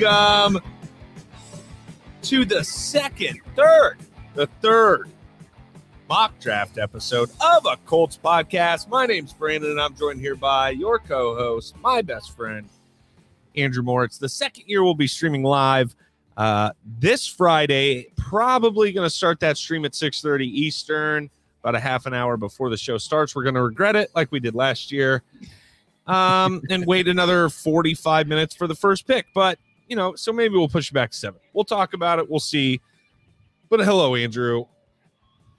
welcome to the second, third, the third mock draft episode of a Colts podcast. My name's Brandon, and I'm joined here by your co-host, my best friend, Andrew Moore. It's the second year we'll be streaming live uh, this Friday. Probably going to start that stream at 6:30 Eastern, about a half an hour before the show starts. We're going to regret it, like we did last year um, and wait another 45 minutes for the first pick. But, you know, so maybe we'll push it back to seven. We'll talk about it. We'll see. But hello, Andrew,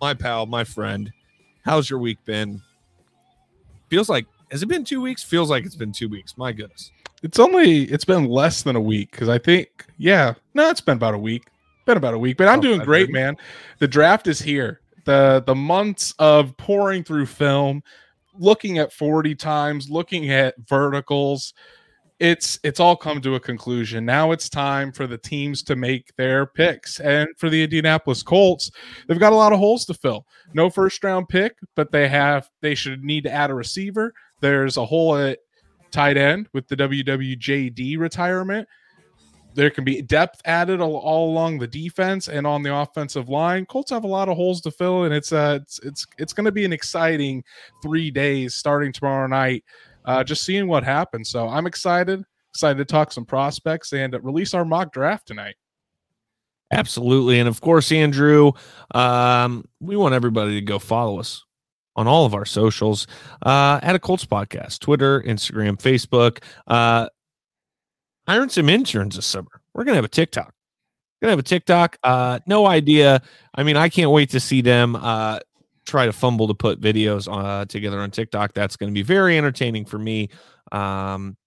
my pal, my friend. How's your week been? Feels like, has it been two weeks? Feels like it's been two weeks. My goodness. It's only, it's been less than a week because I think, yeah, no, it's been about a week. Been about a week, but I'm Oh, doing I great, man. The draft is here. The the months of pouring through film, looking at 40 times, looking at verticals, it's it's all come to a conclusion. Now it's time for the teams to make their picks. And for the Indianapolis Colts, they've got a lot of holes to fill. No first round pick, but they have they should need to add a receiver. There's a hole at tight end with the WWJD retirement. There can be depth added all, all along the defense and on the offensive line. Colts have a lot of holes to fill, and it's uh it's it's it's going to be an exciting three days starting tomorrow night. Uh, just seeing what happens. So I'm excited, excited to talk some prospects and release our mock draft tonight. Absolutely. And of course, Andrew, um, we want everybody to go follow us on all of our socials uh, at a Colts podcast Twitter, Instagram, Facebook. Uh, hiring some interns this summer. We're going to have a TikTok. To have a TikTok. Uh, no idea. I mean, I can't wait to see them uh, try to fumble to put videos uh, together on TikTok. That's going to be very entertaining for me. Um,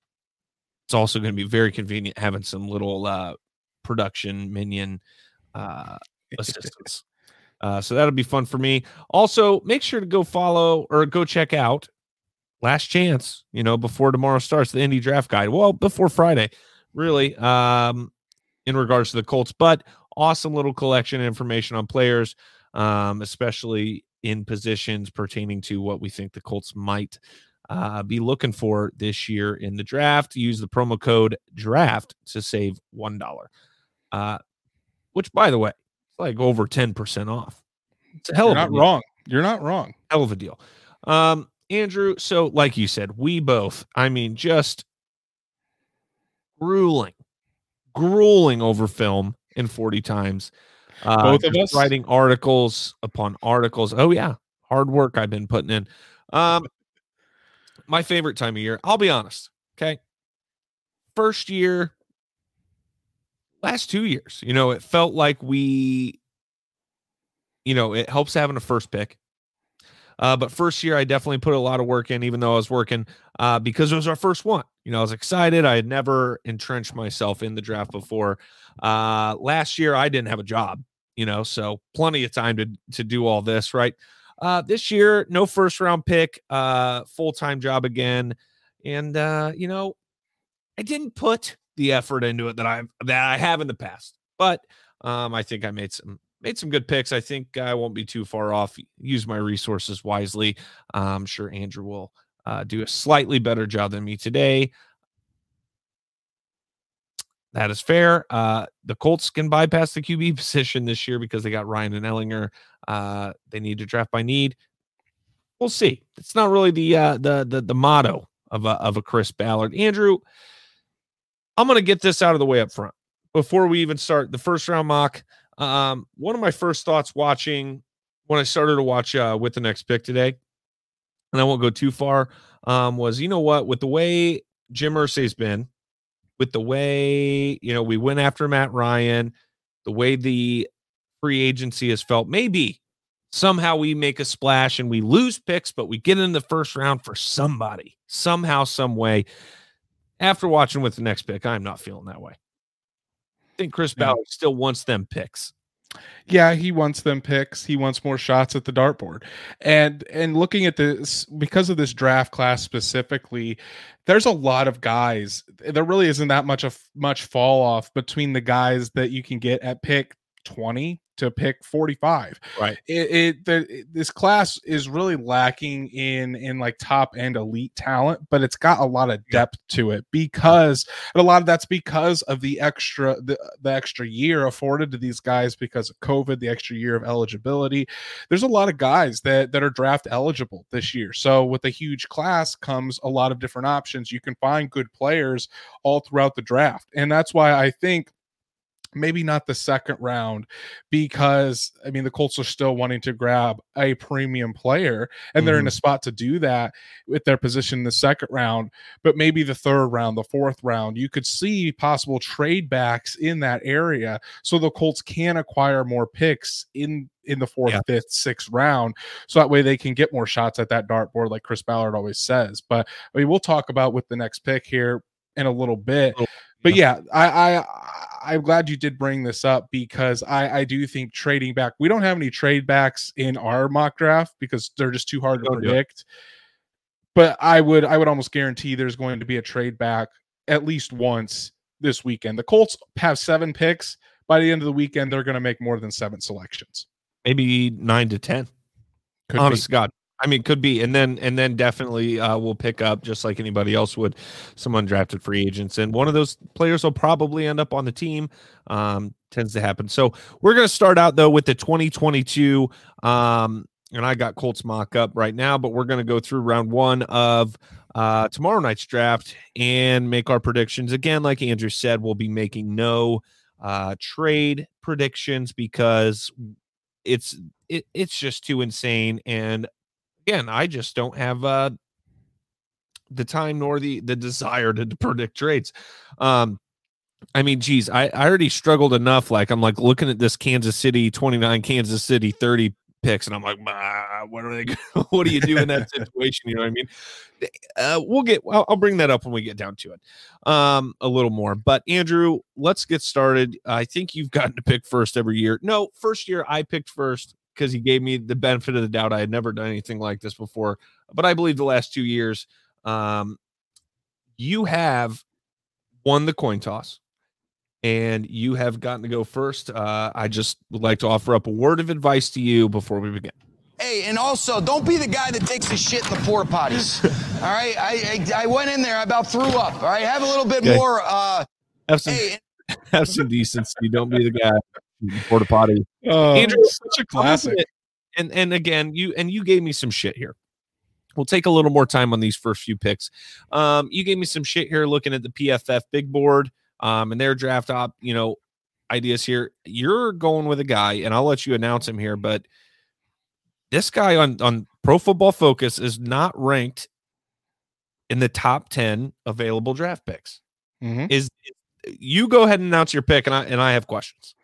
it's also going to be very convenient having some little uh, production minion uh, assistance. Uh, so that'll be fun for me. Also, make sure to go follow or go check out Last Chance, you know, before tomorrow starts the Indy Draft Guide. Well, before Friday, really, um, in regards to the Colts, but awesome little collection of information on players, um, especially in positions pertaining to what we think the Colts might uh, be looking for this year in the draft. Use the promo code DRAFT to save $1. Uh, which, by the way, it's like over 10% off. It's a hell You're of a not deal. wrong. You're not wrong. Hell of a deal. Um, Andrew, so like you said, we both, I mean, just grueling, grueling over film in 40 times. Uh, Both of us? writing articles upon articles. Oh, yeah. Hard work I've been putting in. Um, my favorite time of year, I'll be honest. Okay. First year, last two years, you know, it felt like we, you know, it helps having a first pick. Uh, but first year, I definitely put a lot of work in, even though I was working uh, because it was our first one. You know, I was excited. I had never entrenched myself in the draft before. Uh, last year, I didn't have a job, you know, so plenty of time to to do all this. Right. Uh, this year, no first round pick, uh, full time job again, and uh, you know, I didn't put the effort into it that I that I have in the past, but um, I think I made some made some good picks. I think I won't be too far off. Use my resources wisely. Uh, I'm sure Andrew will uh, do a slightly better job than me today. That is fair. Uh, the Colts can bypass the QB position this year because they got Ryan and Ehlinger. Uh, they need to draft by need. We'll see. It's not really the uh, the the the motto of a of a Chris Ballard. Andrew, I'm gonna get this out of the way up front before we even start the first round mock. Um, one of my first thoughts watching when I started to watch uh, with the next pick today, and I won't go too far, um, was you know what with the way Jim Irsay's been, with the way you know we went after Matt Ryan, the way the free agency has felt, maybe somehow we make a splash and we lose picks, but we get in the first round for somebody somehow, some way. After watching with the next pick, I'm not feeling that way. I think Chris Yeah. Ballard still wants them picks. Yeah, he wants them picks. He wants more shots at the dartboard. And and looking at this because of this draft class specifically, there's a lot of guys. There really isn't that much of much fall off between the guys that you can get at pick 20 to pick 45. Right. It, it the, this class is really lacking in in like top end elite talent, but it's got a lot of depth to it because and a lot of that's because of the extra the, the extra year afforded to these guys because of COVID, the extra year of eligibility. There's a lot of guys that that are draft eligible this year. So with a huge class comes a lot of different options. You can find good players all throughout the draft. And that's why I think maybe not the second round because I mean the Colts are still wanting to grab a premium player and they're in a Mhm. spot to do that with their position in the second round but maybe the third round the fourth round you could see possible trade backs in that area so the Colts can acquire more picks in in the fourth Yeah. fifth sixth round so that way they can get more shots at that dartboard like Chris Ballard always says but I mean we'll talk about with the next pick here in a little bit but yeah, I, I I'm glad you did bring this up because I I do think trading back. We don't have any trade backs in our mock draft because they're just too hard to oh, do predict. But I would I would almost guarantee there's going to be a trade back at least once this weekend. The Colts have seven picks. By the end of the weekend, they're going to make more than seven selections. Maybe nine to ten. Could honest be. God. I mean, could be, and then and then definitely uh, we'll pick up just like anybody else would, some undrafted free agents, and one of those players will probably end up on the team. Um, tends to happen. So we're gonna start out though with the 2022. Um, and I got Colts mock up right now, but we're gonna go through round one of uh, tomorrow night's draft and make our predictions again. Like Andrew said, we'll be making no uh, trade predictions because it's it, it's just too insane and again i just don't have uh the time nor the the desire to, to predict trades. Um i mean geez I, I already struggled enough like i'm like looking at this kansas city 29 kansas city 30 picks and i'm like "Ah, what are they gonna- what do you do in that situation? You know what i mean? Uh, we'll get I'll, I'll bring that up when we get down to it um a little more. But andrew let's get started. I think you've gotten to pick first every year. No first year i picked first because he gave me the benefit of the doubt i had never done anything like this before but i believe the last two years um you have won the coin toss and you have gotten to go first uh i just would like to offer up a word of advice to you before we begin Hey, and also, don't be the guy that takes his shit in the porta potties. all right, I, I I went in there, I about threw up. All right, have a little bit Okay. more. Uh, have some hey, have some decency don't be the guy in the porta potty Oh, Andrew, such a classic. And and again, you and you gave me some shit here. We'll take a little more time on these first few picks. Um, you gave me some shit here looking at the PFF big board um and their draft op, you know, ideas here. You're going with a guy, and I'll let you announce him here, but this guy on on Pro Football Focus is not ranked in the top 10 available draft picks. Mhm. Is you go ahead and announce your pick, and I and I have questions.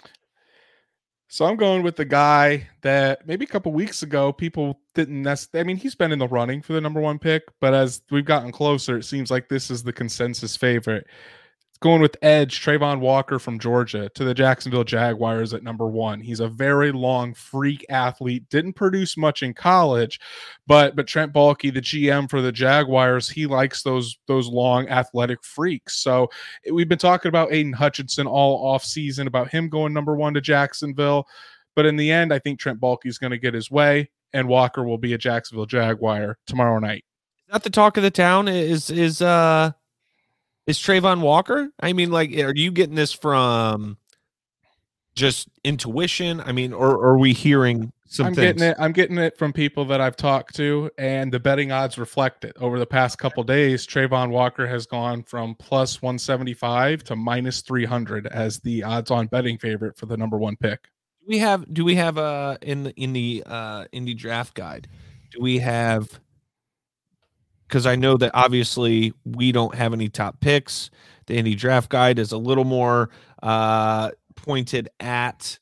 So I'm going with the guy that maybe a couple weeks ago people didn't necessarily. I mean, he's been in the running for the number one pick, but as we've gotten closer, it seems like this is the consensus favorite. Going with Edge Trayvon Walker from Georgia to the Jacksonville Jaguars at number one. He's a very long freak athlete. Didn't produce much in college, but but Trent Baalke, the GM for the Jaguars, he likes those those long athletic freaks. So we've been talking about Aidan Hutchinson all off season about him going number one to Jacksonville. But in the end, I think Trent Baalke is going to get his way, and Walker will be a Jacksonville Jaguar tomorrow night. Not the talk of the town? Is is uh is Trayvon Walker? I mean, like, are you getting this from just intuition? I mean, or, or are we hearing some I'm things? getting it. I'm getting it from people that I've talked to, and the betting odds reflect it. Over the past couple days, Trayvon Walker has gone from plus 175 to minus 300 as the odds-on betting favorite for the number one pick. Do we have do we have uh in the in the uh in the draft guide? Do we have because I know that obviously we don't have any top picks. The indie draft guide is a little more uh pointed at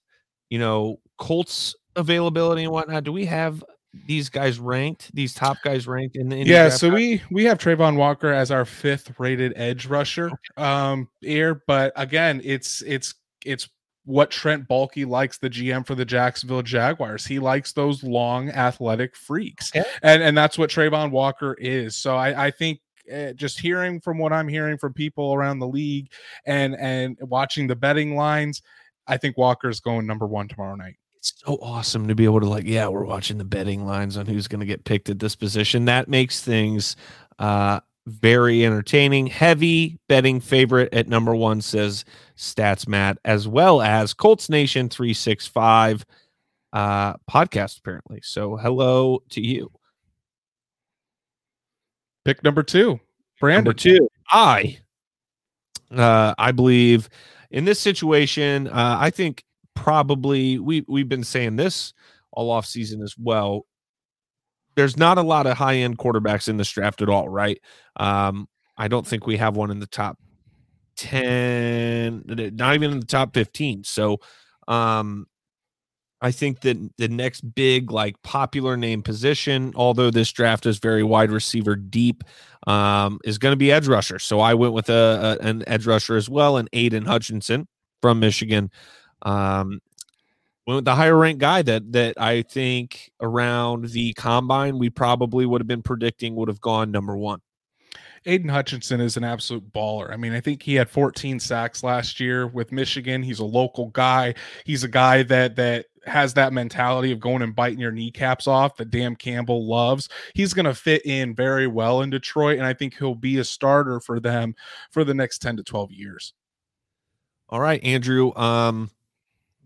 you know Colts availability and whatnot. Do we have these guys ranked, these top guys ranked in the indie yeah, so guide? we we have Trayvon Walker as our fifth rated edge rusher um here, but again, it's it's it's what Trent Baalke likes the GM for the Jacksonville Jaguars. He likes those long athletic freaks. Okay. And and that's what Trayvon Walker is. So I I think uh, just hearing from what I'm hearing from people around the league and and watching the betting lines, I think Walker's going number 1 tomorrow night. it's so awesome to be able to like, yeah, we're watching the betting lines on who's going to get picked at this position. That makes things uh, very entertaining. Heavy betting favorite at number one says Stats Matt, as well as Colts Nation three six five uh, podcast apparently. So hello to you. Pick number two, Brandon. Number two, I. Uh, I believe in this situation, uh, I think probably we we've been saying this all off season as well. There's not a lot of high end quarterbacks in this draft at all, right? Um, I don't think we have one in the top 10, not even in the top 15. So um, I think that the next big, like popular name position, although this draft is very wide receiver deep, um, is going to be edge rusher. So I went with a, a, an edge rusher as well, and Aidan Hutchinson from Michigan. Um, went with the higher ranked guy that that I think around the combine we probably would have been predicting would have gone number one. Aidan Hutchinson is an absolute baller. I mean, I think he had 14 sacks last year with Michigan. He's a local guy. He's a guy that that has that mentality of going and biting your kneecaps off that Dan Campbell loves. He's going to fit in very well in Detroit, and I think he'll be a starter for them for the next 10 to 12 years. All right, Andrew. Um,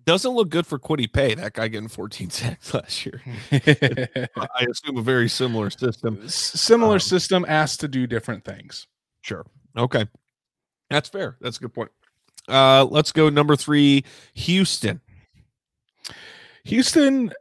doesn't look good for Kwity Paye. That guy getting 14 sacks last year. I assume a very similar system. S- similar um, system asked to do different things. Sure. Okay. That's fair. That's a good point. Uh, let's go number three, Houston. Houston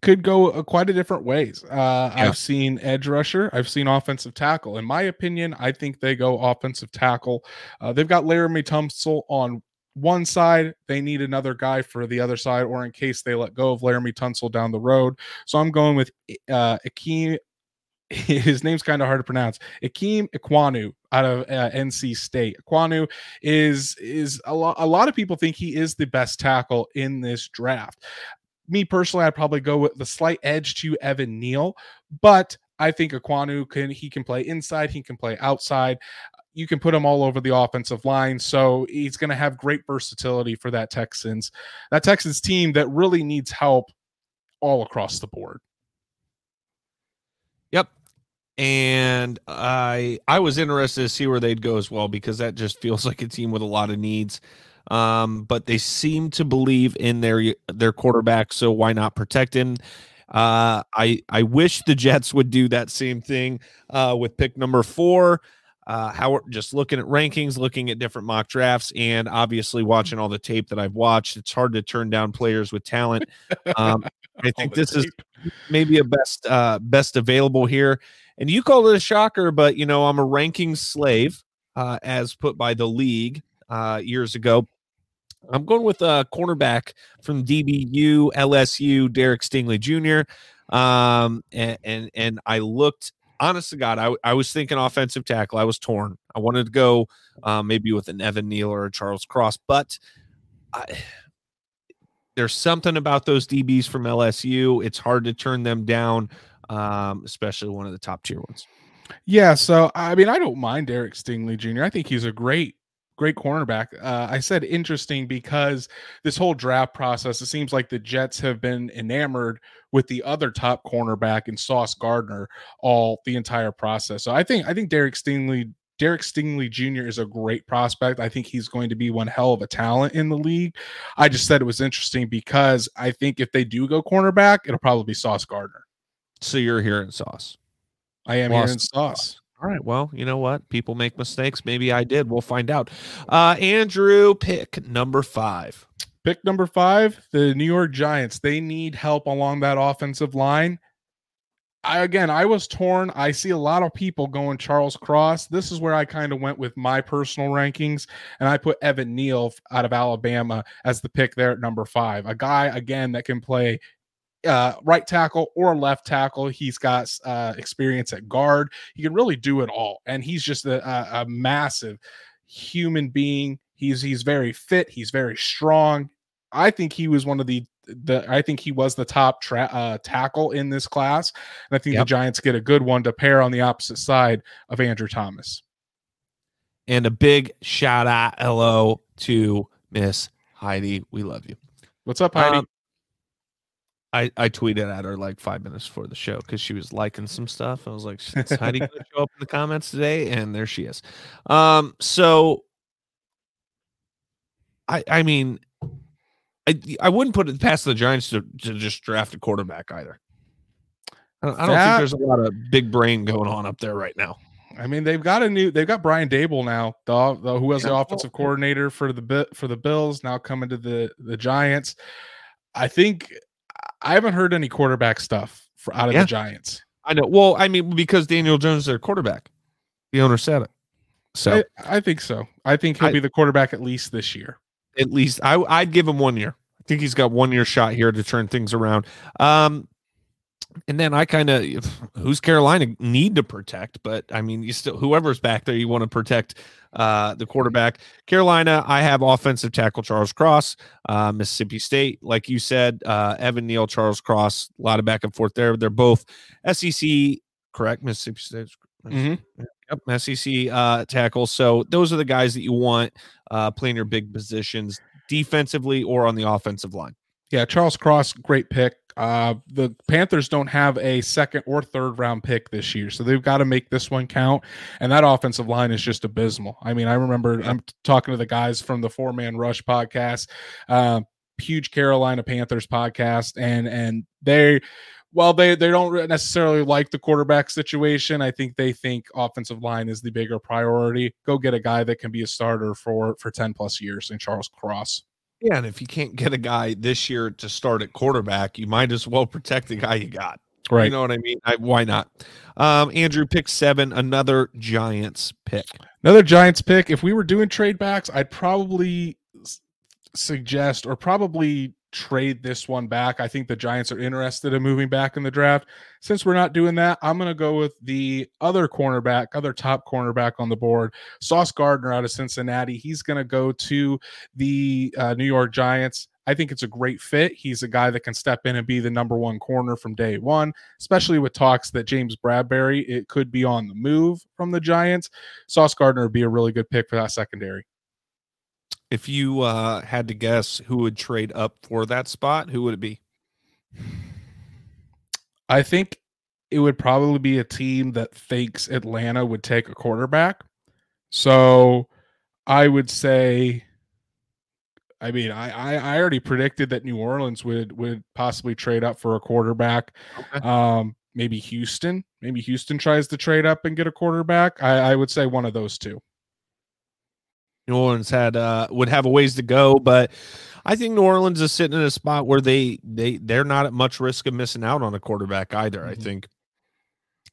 could go uh, quite a different ways. Uh, yeah. I've seen edge rusher. I've seen offensive tackle. In my opinion, I think they go offensive tackle. Uh, they've got Laremy Tunsil on one side. They need another guy for the other side, or in case they let go of Laremy Tunsil down the road. So I'm going with uh, Akeem. His name's kind of hard to pronounce. Ikem Ekwonu out of uh, NC State. Ekwonu is is a lot. A lot of people think he is the best tackle in this draft me personally, I'd probably go with the slight edge to Evan Neal, but I think Ekwonu can he can play inside, he can play outside. You can put him all over the offensive line, so he's going to have great versatility for that Texans, that Texans team that really needs help all across the board. Yep, and I I was interested to see where they'd go as well because that just feels like a team with a lot of needs um, but they seem to believe in their their quarterback. So why not protect him? Uh, I I wish the Jets would do that same thing uh, with pick number four. Uh, how just looking at rankings, looking at different mock drafts, and obviously watching all the tape that I've watched, it's hard to turn down players with talent. Um, I think this tape. is maybe a best uh, best available here. And you called it a shocker, but you know I'm a ranking slave, uh, as put by the league uh, years ago. I'm going with a cornerback from DBU, LSU, Derek Stingley Jr. Um, and, and, and I looked, honest to God, I, I was thinking offensive tackle. I was torn. I wanted to go uh, maybe with an Evan Neal or a Charles Cross, but I, there's something about those DBs from LSU. It's hard to turn them down, um, especially one of the top tier ones. Yeah, so I mean, I don't mind Derek Stingley Jr. I think he's a great great cornerback. Uh, I said interesting because this whole draft process, it seems like the Jets have been enamored with the other top cornerback in Sauce Gardner all the entire process. So I think I think Derek Stingley Derek Stingley Jr. is a great prospect. I think he's going to be one hell of a talent in the league. I just said it was interesting because I think if they do go cornerback, it'll probably be Sauce Gardner. So you're hearing Sauce. I am Lost hearing Sauce. All right. Well, you know what? People make mistakes. Maybe I did. We'll find out. Uh, Andrew, pick number five. Pick number five, the New York Giants. They need help along that offensive line. I, again, I was torn. I see a lot of people going Charles Cross. This is where I kind of went with my personal rankings, and I put Evan Neal out of Alabama as the pick there at number five. A guy again that can play uh, right tackle or left tackle. He's got uh, experience at guard. He can really do it all, and he's just a, a, a massive human being. He's he's very fit. He's very strong. I think he was one of the the I think he was the top tra- uh, tackle in this class, and I think yep. the Giants get a good one to pair on the opposite side of Andrew Thomas. And a big shout out hello to Miss Heidi. We love you. What's up, Heidi? Um, I, I tweeted at her like five minutes before the show because she was liking some stuff. I was like, "Is Heidi going to show up in the comments today?" And there she is. Um, so I I mean, I I wouldn't put it past the Giants to, to just draft a quarterback either. I don't, I don't think there's a lot of big brain going on up there right now. I mean, they've got a new. They've got Brian Daboll now, the, the who was the offensive coordinator for the for the Bills, now coming to the the Giants. I think I haven't heard any quarterback stuff for, out of Yeah. the Giants. I know. Well, I mean, because Daniel Jones is their quarterback. The owner said it. So I, I think so. I think he'll I- be the quarterback at least this year. at least I I'd give him one year. I think he's got one year shot here to turn things around. Um and then I kind of who's Carolina need to protect, but I mean you still whoever's back there you want to protect uh the quarterback. Carolina, I have offensive tackle Charles Cross, uh Mississippi State, like you said, uh Evan Neal, Charles Cross, a lot of back and forth there. They're both SEC, correct? Mississippi State. Mhm. Yep, SEC uh, tackles. So those are the guys that you want uh, playing your big positions defensively or on the offensive line. Yeah, Charles Cross, great pick. Uh, the Panthers don't have a second or third round pick this year, so they've got to make this one count. And that offensive line is just abysmal. I mean, I remember I'm talking to the guys from the Four Man Rush podcast, uh, huge Carolina Panthers podcast, and and they, well, they they don't necessarily like the quarterback situation. I think they think offensive line is the bigger priority. Go get a guy that can be a starter for for ten plus years, in Charles Cross. Yeah, and if you can't get a guy this year to start at quarterback, you might as well protect the guy you got. Right. You know what I mean? I, why not? Um, Andrew pick seven, another Giants pick. Another Giants pick. If we were doing trade backs, I'd probably suggest or probably trade this one back. I think the Giants are interested in moving back in the draft. Since we're not doing that, I'm going to go with the other cornerback, other top cornerback on the board, Sauce Gardner out of Cincinnati. He's going to go to the uh, New York Giants. I think it's a great fit. He's a guy that can step in and be the number one corner from day one, especially with talks that James Bradberry it could be on the move from the Giants. Sauce Gardner would be a really good pick for that secondary. If you uh, had to guess who would trade up for that spot, who would it be? I think it would probably be a team that thinks Atlanta would take a quarterback. So I would say I mean, I, I I already predicted that New Orleans would would possibly trade up for a quarterback. Okay. Um, maybe Houston. Maybe Houston tries to trade up and get a quarterback. I, I would say one of those two. New Orleans had uh would have a ways to go, but I think New Orleans is sitting in a spot where they they they're not at much risk of missing out on a quarterback either. I Mhm. think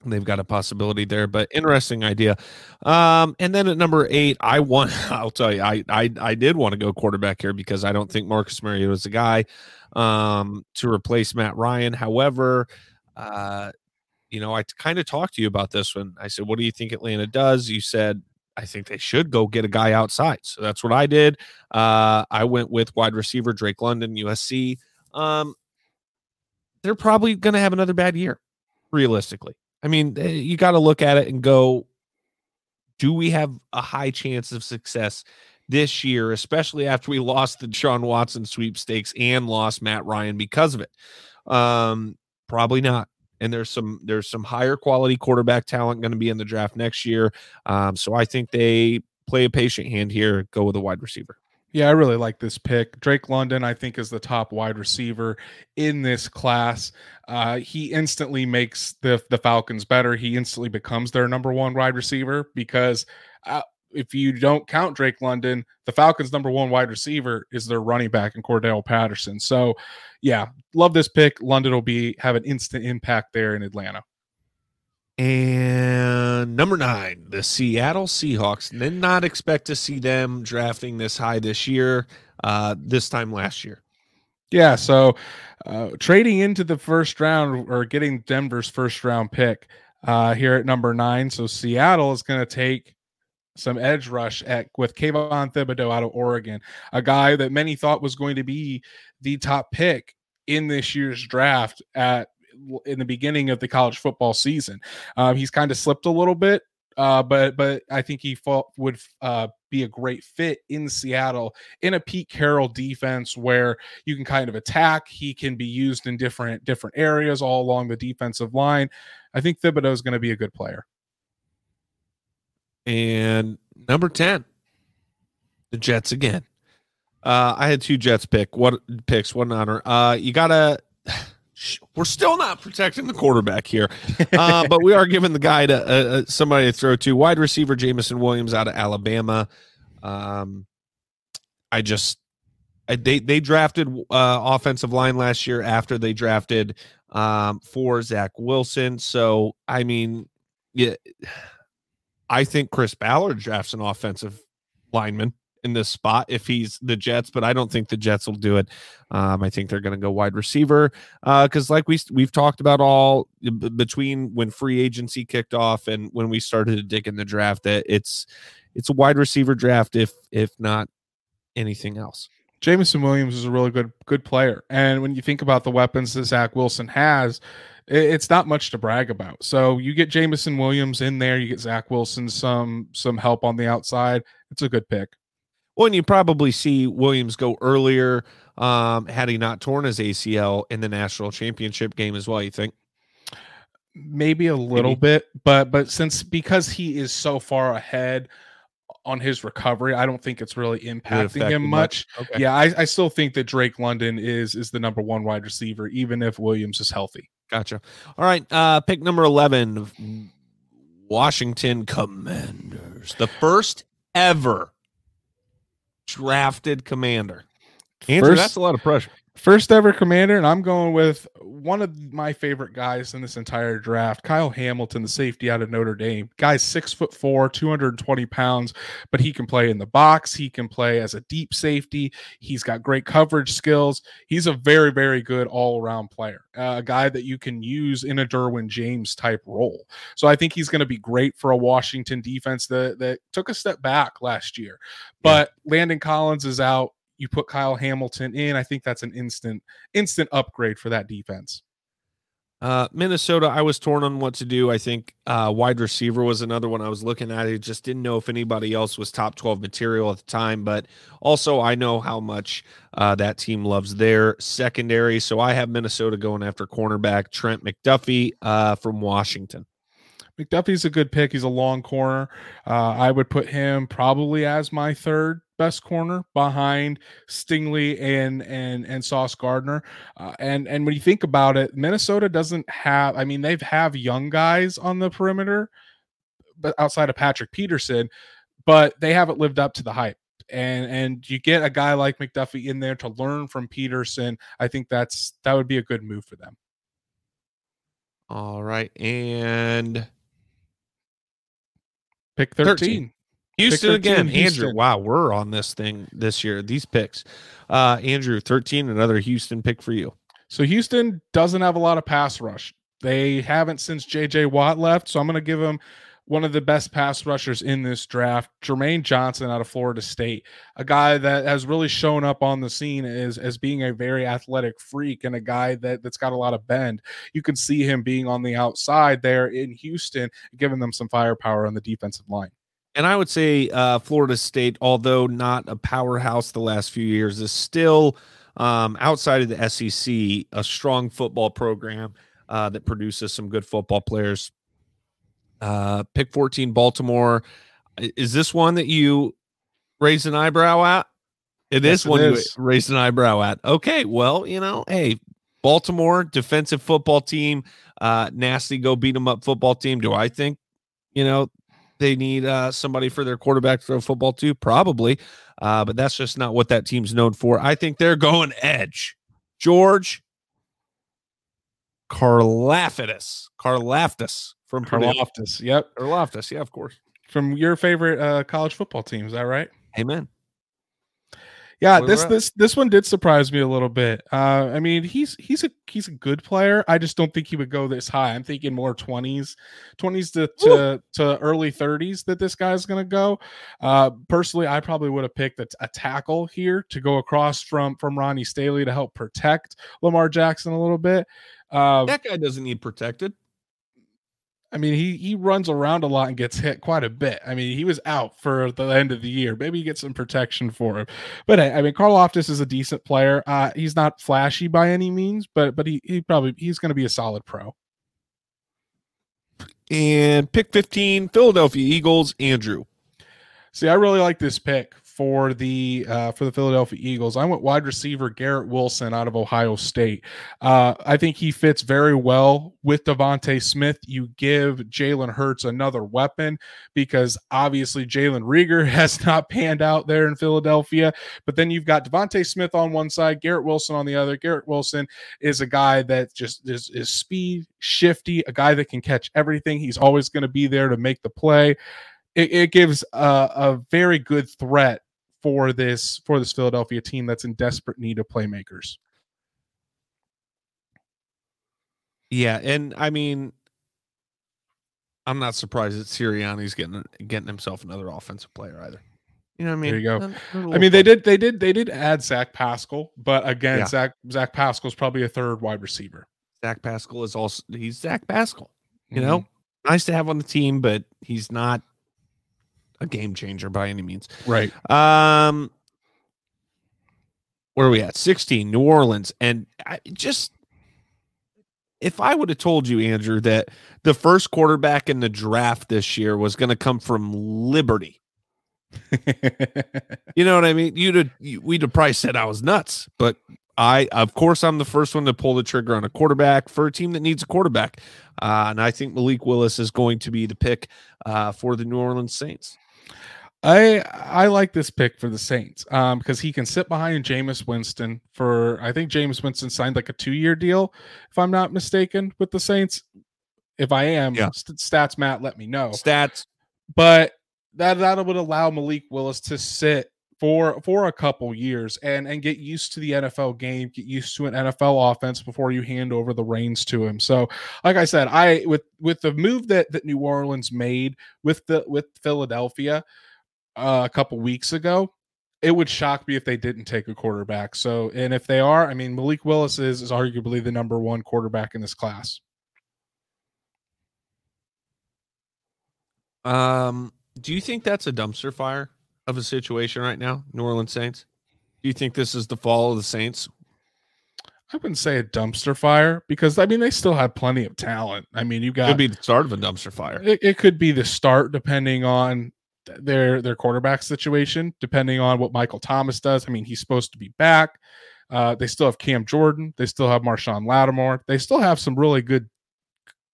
they've got a possibility there, but interesting idea. Um, and then at number eight, I want I'll tell you, I I I did want to go quarterback here because I don't think Marcus Mariota is the guy um to replace Matt Ryan. However, uh, you know, I kind of talked to you about this when I said, What do you think Atlanta does? You said I think they should go get a guy outside. So that's what I did. Uh, I went with wide receiver Drake London, USC. Um, they're probably going to have another bad year, realistically. I mean, eh, you got to look at it and go, do we have a high chance of success this year, especially after we lost the Sean Watson sweepstakes and lost Matt Ryan because of it? Um, probably not and there's some there's some higher quality quarterback talent going to be in the draft next year. Um, so I think they play a patient hand here, go with a wide receiver. Yeah, I really like this pick. Drake London, I think, is the top wide receiver in this class. Uh, he instantly makes the the Falcons better. He instantly becomes their number one wide receiver because uh, if you don't count Drake London, the Falcons' number one wide receiver is their running back in Cordarrelle Patterson. So, yeah, love this pick. London will be have an instant impact there in Atlanta. And number nine, the Seattle Seahawks. Did not expect to see them drafting this high this year. Uh, this time last year. Yeah, so uh, trading into the first round or getting Denver's first round pick uh, here at number nine. So Seattle is going to take some edge rush at with Kayvon Thibodeaux out of Oregon, a guy that many thought was going to be the top pick in this year's draft at in the beginning of the college football season. Um, he's kind of slipped a little bit, uh, but but I think he fought, would uh, be a great fit in Seattle in a Pete Carroll defense where you can kind of attack. He can be used in different different areas all along the defensive line. I think Thibodeaux is going to be a good player. And number 10, the Jets again. Uh, I had two Jets pick. What picks? What an honor. Uh, you gotta. We're still not protecting the quarterback here, uh, but we are giving the guy to uh, uh, somebody to throw to. Wide receiver Jameson Williams out of Alabama. Um, I just I, they they drafted uh, offensive line last year after they drafted um, for Zach Wilson. So I mean, yeah, I think Chris Ballard drafts an offensive lineman in this spot if he's the Jets, but I don't think the Jets will do it. Um, I think they're going to go wide receiver because, uh, like we we've talked about all b- between when free agency kicked off and when we started to dig in the draft, that it's it's a wide receiver draft if if not anything else. Jameson Williams is a really good good player, and when you think about the weapons that Zach Wilson has, it's not much to brag about. So you get Jameson Williams in there, you get Zach Wilson some some help on the outside. It's a good pick. Well, and you probably see Williams go earlier um, had he not torn his ACL in the national championship game as well. You think? Maybe a little Maybe. bit, but but since because he is so far ahead on his recovery, I don't think it's really impacting him much. much. Okay. Yeah, I, I still think that Drake London is is the number one wide receiver, even if Williams is healthy. Gotcha. All right, uh, pick number eleven, Washington Commanders, the first ever drafted commander. Andrew, first, that's a lot of pressure. First ever commander, and I'm going with one of my favorite guys in this entire draft, Kyle Hamilton, the safety out of Notre Dame. Guy's six foot four, 220 pounds, but he can play in the box. He can play as a deep safety. He's got great coverage skills. He's a very, very good all around player, uh, a guy that you can use in a Derwin James type role. So I think he's going to be great for a Washington defense that, that took a step back last year. But yeah. Landon Collins is out you put Kyle Hamilton in, I think that's an instant instant upgrade for that defense. Uh, Minnesota, I was torn on what to do. I think uh, wide receiver was another one I was looking at. I just didn't know if anybody else was top 12 material at the time, but also I know how much uh, that team loves their secondary. So I have Minnesota going after cornerback Trent McDuffie uh, from Washington. McDuffie's a good pick. He's a long corner. Uh, I would put him probably as my third best corner behind Stingley and and and Sauce Gardner. Uh, and and when you think about it, Minnesota doesn't have. I mean, they've have young guys on the perimeter, but outside of Patrick Peterson, but they haven't lived up to the hype. And and you get a guy like McDuffie in there to learn from Peterson. I think that's that would be a good move for them. All right, and pick 13. 13. Houston again. Houston. Andrew, wow, we're on this thing this year. These picks. Uh, Andrew, 13, another Houston pick for you. So Houston doesn't have a lot of pass rush. They haven't since JJ Watt left. So I'm going to give them one of the best pass rushers in this draft, Jermaine Johnson out of Florida State, a guy that has really shown up on the scene as, as being a very athletic freak and a guy that, that's got a lot of bend. You can see him being on the outside there in Houston, giving them some firepower on the defensive line. And I would say uh, Florida State, although not a powerhouse the last few years, is still um, outside of the SEC a strong football program uh, that produces some good football players. Uh, pick 14, Baltimore. Is this one that you raised an eyebrow at? It yes, is one it is. you raised an eyebrow at. Okay, well, you know, hey, Baltimore defensive football team, uh, nasty go beat them up football team. Do I think, you know, they need uh, somebody for their quarterback to throw football to? Probably. Uh, but that's just not what that team's known for. I think they're going edge. George Karlaftis. Karlaftis from Karlaftis. Yep. Karlaftis. Yeah, of course. From your favorite uh, college football team. Is that right? Amen. Yeah, this this this one did surprise me a little bit. Uh, I mean, he's he's a he's a good player. I just don't think he would go this high. I'm thinking more 20s, 20s to to, to early 30s that this guy's going to go. Uh, personally, I probably would have picked a, a, tackle here to go across from from Ronnie Stanley to help protect Lamar Jackson a little bit. Uh, that guy doesn't need protected. I mean, he he runs around a lot and gets hit quite a bit. I mean, he was out for the end of the year. Maybe you get some protection for him. But I mean, Karlaftis is a decent player. Uh, he's not flashy by any means, but but he he probably he's going to be a solid pro. And pick 15, Philadelphia Eagles, Andrew. See, I really like this pick for the uh, for the Philadelphia Eagles. I went wide receiver Garrett Wilson out of Ohio State. Uh, I think he fits very well with DeVonta Smith. You give Jalen Hurts another weapon because obviously Jalen Reagor has not panned out there in Philadelphia. But then you've got DeVonta Smith on one side, Garrett Wilson on the other. Garrett Wilson is a guy that just is, is speed, shifty, a guy that can catch everything. He's always going to be there to make the play. It, it, gives a, a, very good threat for this for this Philadelphia team that's in desperate need of playmakers. Yeah, and I mean, I'm not surprised that Sirianni's getting getting himself another offensive player either. You know what I mean? There you go. I mean, they did they did they did add Zach Pascal, but again, yeah. Zach Zach Pascal's probably a third wide receiver. Zach Pascal is also he's Zach Pascal. You mm-hmm. know, nice to have on the team, but he's not a game changer by any means. Right. Um, where are we at? 16, New Orleans. And I just, if I would have told you, Andrew, that the first quarterback in the draft this year was going to come from Liberty, you know what I mean? You'd have, you, we'd have probably said I was nuts, but I, of course, I'm the first one to pull the trigger on a quarterback for a team that needs a quarterback. Uh, and I think Malik Willis is going to be the pick uh, for the New Orleans Saints. I I like this pick for the Saints um, because he can sit behind Jameis Winston for I think Jameis Winston signed like a two year deal if I'm not mistaken with the Saints. If I am, yeah. st- stats Matt, let me know stats. But that that would allow Malik Willis to sit for for a couple years and and get used to the NFL game, get used to an NFL offense before you hand over the reins to him. So, like I said, I with with the move that that New Orleans made with the with Philadelphia uh, a couple weeks ago, it would shock me if they didn't take a quarterback. So, and if they are, I mean, Malik Willis is, is arguably the number one quarterback in this class. Um, do you think that's a dumpster fire of a situation right now, New Orleans Saints? Do you think this is the fall of the Saints? I wouldn't say a dumpster fire because I mean they still have plenty of talent. I mean you got could be the start of a dumpster fire. It, it could be the start depending on their their quarterback situation, depending on what Michael Thomas does. I mean, he's supposed to be back. Uh, they still have Cam Jordan. They still have Marshon Lattimore. They still have some really good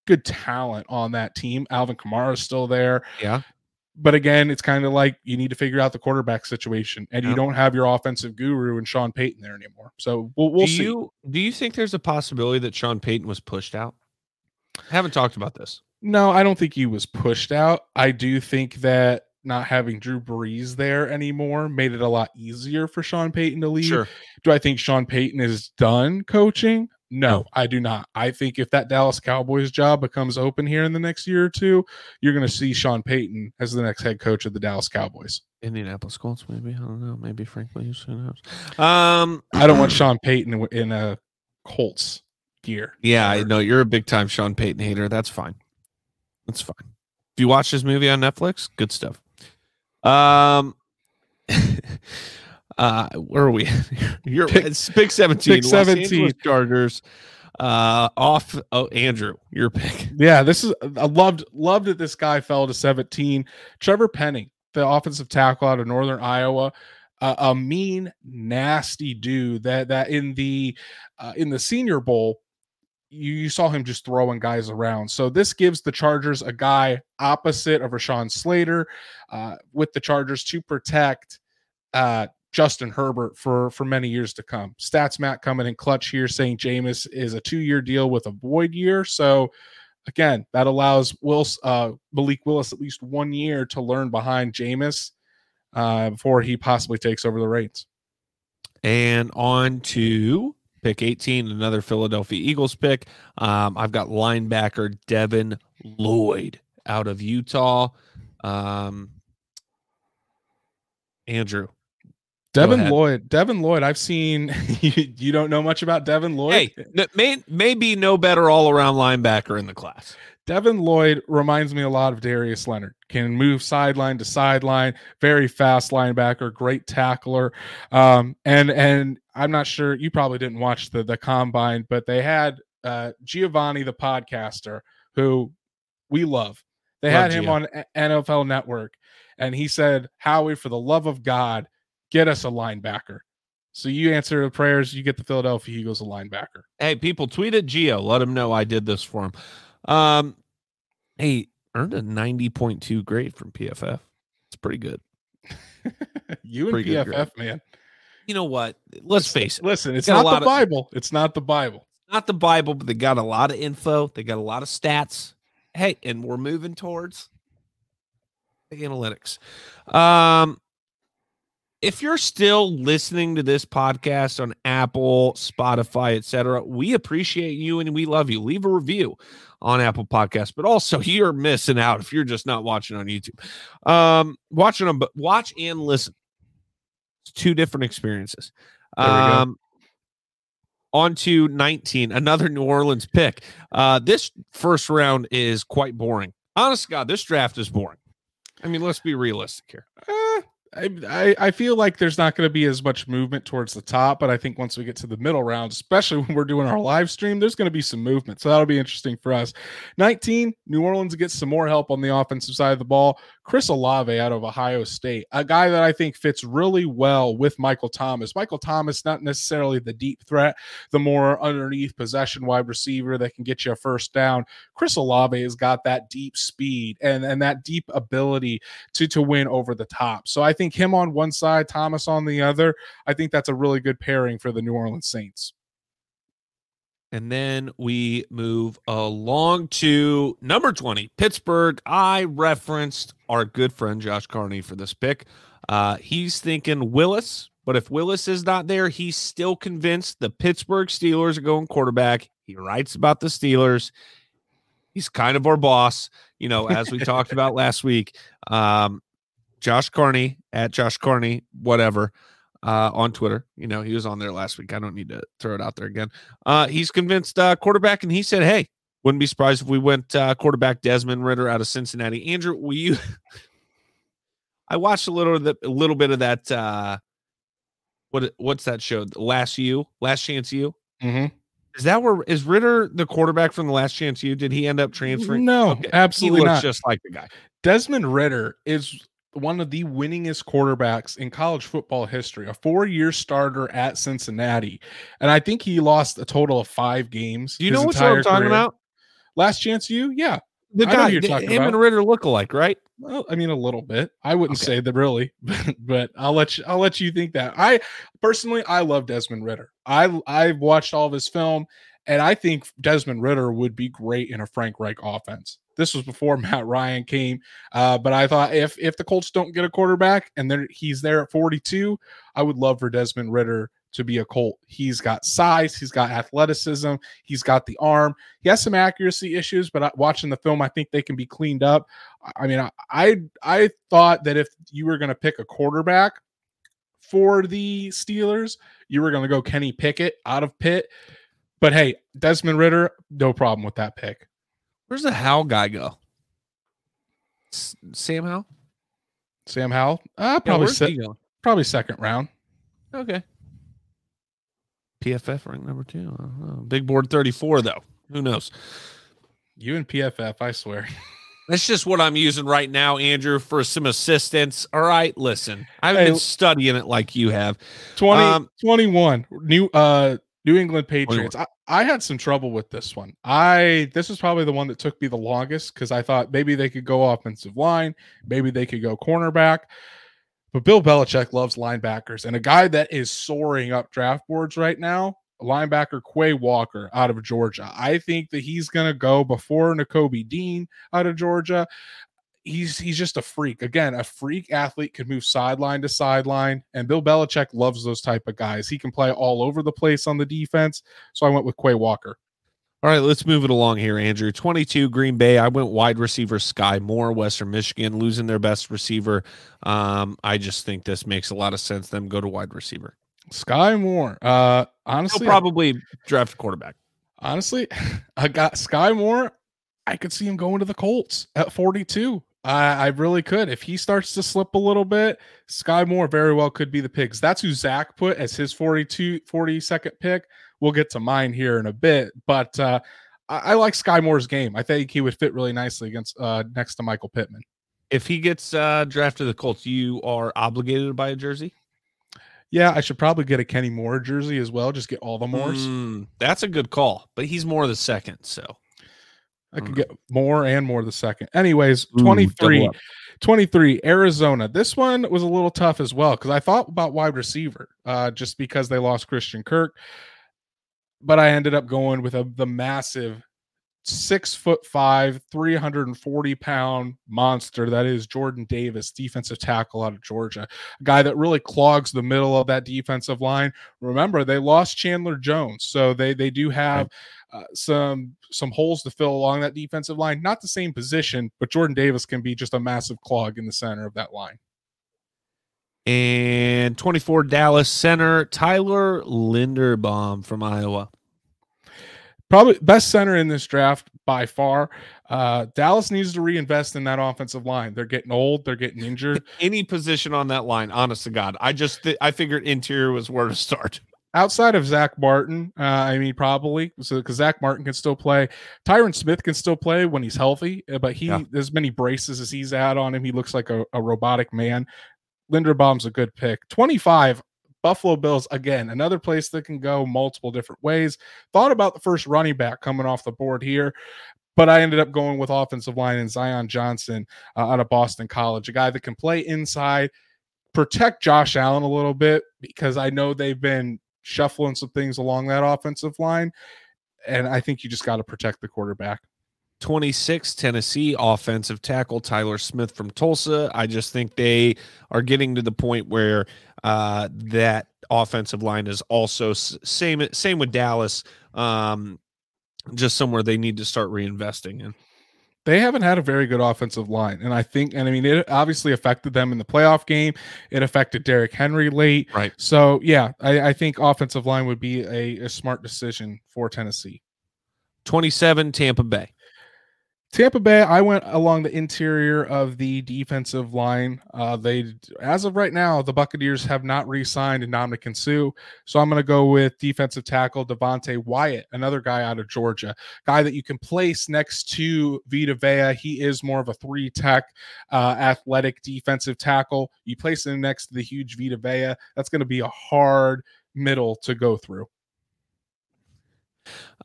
good talent on that team. Alvin Kamara is still there. Yeah. But again, it's kind of like you need to figure out the quarterback situation, and you don't have your offensive guru and Sean Payton there anymore. So we'll, we'll do see. You, do you think there's a possibility that Sean Payton was pushed out? I haven't talked about this. No, I don't think he was pushed out. I do think that not having Drew Brees there anymore made it a lot easier for Sean Payton to leave. Sure. Do I think Sean Payton is done coaching? No, I do not. I think if that Dallas Cowboys job becomes open here in the next year or two, you're going to see Sean Payton as the next head coach of the Dallas Cowboys. Indianapolis Colts, maybe. I don't know. Maybe Frank Williams. Who knows? Um, I don't want Sean Payton in a Colts gear. Yeah, I know you're a big time Sean Payton hater. That's fine. That's fine. If you watch this movie on Netflix, good stuff. Um, uh, where are we? You're pick, it's pick 17. Pick 17 Chargers. Uh, off. Oh, Andrew, your pick. Yeah, this is. I loved loved that this guy fell to 17. Trevor Penning, the offensive tackle out of Northern Iowa. Uh, a mean, nasty dude that that in the uh, in the Senior Bowl you, you saw him just throwing guys around. So this gives the Chargers a guy opposite of Rashawn Slater uh, with the Chargers to protect uh, Justin Herbert for for many years to come. Stats Matt coming in clutch here, saying Jameis is a two year deal with a void year. So again, that allows Wills uh, Malik Willis at least one year to learn behind Jameis uh, before he possibly takes over the reins. And on to pick 18, another Philadelphia Eagles pick. Um, I've got linebacker Devin Lloyd out of Utah. Um, Andrew. Devin Lloyd. Devin Lloyd. I've seen you, you don't know much about Devin Lloyd. Hey, may, maybe no better all around linebacker in the class. Devin Lloyd reminds me a lot of Darius Leonard. Can move sideline to sideline, very fast linebacker, great tackler. Um, and and I'm not sure you probably didn't watch the the combine, but they had uh, Giovanni the podcaster who we love. They Love had him Gio. on NFL Network, and he said, "Howie, for the love of God, get us a linebacker." So you answer the prayers, you get the Philadelphia Eagles a linebacker. Hey, people, tweet at Gio. Let him know I did this for him. Um, hey, earned a 90.2 grade from PFF. It's pretty good. you and Pretty PFF, man. You know what? Let's face it. Listen, it's a not the of- Bible. It's not the Bible. Not the Bible, but they got a lot of info. They got a lot of stats. Hey, and we're moving towards the analytics. Um, if you're still listening to this podcast on Apple, Spotify, etc., we appreciate you and we love you. Leave a review on Apple Podcasts, but also you're missing out if you're just not watching on YouTube. Um, watching them, but watch and listen. It's two different experiences. There we go. Um, on to 19, another New Orleans pick. Uh, this first round is quite boring. Honest to God, this draft is boring. I mean, let's be realistic here. Eh, I, I feel like there's not going to be as much movement towards the top, but I think once we get to the middle round, especially when we're doing our live stream, there's going to be some movement. So that'll be interesting for us. 19, New Orleans gets some more help on the offensive side of the ball. Chris Olave out of Ohio State, a guy that I think fits really well with Michael Thomas. Michael Thomas, not necessarily the deep threat, the more underneath possession wide receiver that can get you a first down. Chris Olave has got that deep speed and, and that deep ability to to win over the top. So I think him on one side, Thomas on the other. I think that's a really good pairing for the New Orleans Saints. And then we move along to number 20, Pittsburgh. I referenced our good friend Josh Carney for this pick. Uh, he's thinking Willis, but if Willis is not there, he's still convinced the Pittsburgh Steelers are going quarterback. He writes about the Steelers. He's kind of our boss, you know, as we talked about last week. Um, Josh Carney at Josh Carney, whatever, uh, on Twitter. You know, he was on there last week. I don't need to throw it out there again. Uh, he's convinced uh, quarterback, and he said, "Hey, wouldn't be surprised if we went uh, quarterback Desmond Ridder out of Cincinnati." Andrew, will you? I watched a little of the, a little bit of that. Uh, what what's that show? Last You, Last Chance You. Mm-hmm. Is that where is Ridder the quarterback from the Last Chance You? Did he end up transferring? No, Okay, absolutely he looks not. just like the guy. Desmond Ridder is one of the winningest quarterbacks in college football history, a four year starter at Cincinnati. And I think he lost a total of five games. Do you know what I'm talking career. about? Last chance you? Yeah. The guy, you're talking him and. Ridder look alike, right? Well, I mean a little bit. I wouldn't Okay. say that really, but, but I'll let you I'll let you think that. I personally I love Desmond Ridder. I I've watched all of his film and I think Desmond Ridder would be great in a Frank Reich offense. This was before Matt Ryan came, uh, but I thought if if the Colts don't get a quarterback and then he's there at 42, I would love for Desmond Ridder to be a Colt. He's got size, he's got athleticism, he's got the arm. He has some accuracy issues, but watching the film, I think they can be cleaned up. I- mean, I I, I thought that if you were going to pick a quarterback for the Steelers, you were going to go Kenny Pickett out of Pitt. But hey, Desmond Ridder, no problem with that pick. Where's the Howe guy go? S- Sam Howe? Sam Howell, uh, probably where's se- probably second round. Okay. PFF ranked number two. I don't. Big board 34, though. Who knows? You and PFF, I swear. That's just what I'm using right now, Andrew, for some assistance. All right, listen. I've Hey, been studying it like you have. 20, Um, 21 new uh New England oh, Patriots. I, I had some trouble with this one. I this was probably the one that took me the longest because I thought maybe they could go offensive line, maybe they could go cornerback. But Bill Belichick loves linebackers, and a guy that is soaring up draft boards right now, linebacker Quay Walker out of Georgia. I think that he's going to go before Nakobe Dean out of Georgia he's he's just a freak. Again, a freak athlete can move sideline to sideline, and Bill Belichick loves those type of guys. He can play all over the place on the defense. So I went with Quay Walker. All right, let's move it along here, Andrew. 22, Green Bay. I went wide receiver Skyy Moore, Western Michigan, losing their best receiver. Um, I just think this makes a lot of sense. Them go to wide receiver. Skyy Moore. Uh He'll honestly, probably draft a quarterback. honestly, I got Skyy Moore. I could see him going to the Colts at 42. I, I really could. If he starts to slip a little bit, Skyy Moore very well could be the pick. That's who Zach put as his 42, 42nd pick. We'll get to mine here in a bit, but uh, I, I like Skyy Moore's game. I think he would fit really nicely against uh, next to Michael Pittman. If he gets uh, drafted to the Colts, you are obligated to buy a jersey. Yeah, I should probably get a Kenny Moore jersey as well. Just get all the Moores. Mm, that's a good call, but he's more the second. So I could Mm. get more and more the second. Anyways, Ooh, 23, 23, Arizona. This one was a little tough as well because I thought about wide receiver uh, just because they lost Christian Kirk. But I ended up going with a, the massive six foot five, 340 pound monster that is Jordan Davis, defensive tackle out of Georgia, a guy that really clogs the middle of that defensive line. Remember, they lost Chandler Jones, so they they do have uh, some some holes to fill along that defensive line. Not the same position, but Jordan Davis can be just a massive clog in the center of that line. and 24 Dallas center Tyler Linderbaum from Iowa. Probably best center in this draft by far. Uh, Dallas needs to reinvest in that offensive line. They're getting old. They're getting injured. Any position on that line, honest to God, I just th- I figured interior was where to start. Outside of Zack Martin, uh, I mean, probably so because Zack Martin can still play. Tyron Smith can still play when he's healthy, uh, but he Yeah. as many braces as he's had on him, he looks like a, a robotic man. Linderbaum's a good pick. 25, Buffalo Bills, again, another place that can go multiple different ways. Thought about the first running back coming off the board here. But I ended up going with offensive line and Zion Johnson uh, out of Boston College, a guy that can play inside, protect Josh Allen a little bit because I know they've been shuffling some things along that offensive line. And I think you just got to protect the quarterback. 26 Tennessee offensive tackle Tyler Smith from Tulsa. I just think they are getting to the point where uh, that offensive line is also same same with Dallas. Um, just somewhere they need to start reinvesting in. They haven't had a very good offensive line. And I think, and I mean, it obviously affected them in the playoff game. It affected Derrick Henry late. Right. So, yeah, I, I think offensive line would be a, a smart decision for Tennessee. 27 Tampa Bay. Tampa Bay, I went along the interior of the defensive line. Uh, they, as of right now, the Buccaneers have not re-signed Ndamukong Suh, so I'm going to go with defensive tackle Devonte Wyatt, another guy out of Georgia, guy that you can place next to Vita Vea. He is more of a three-tech, uh, athletic defensive tackle. You place him next to the huge Vita Vea, that's going to be a hard middle to go through.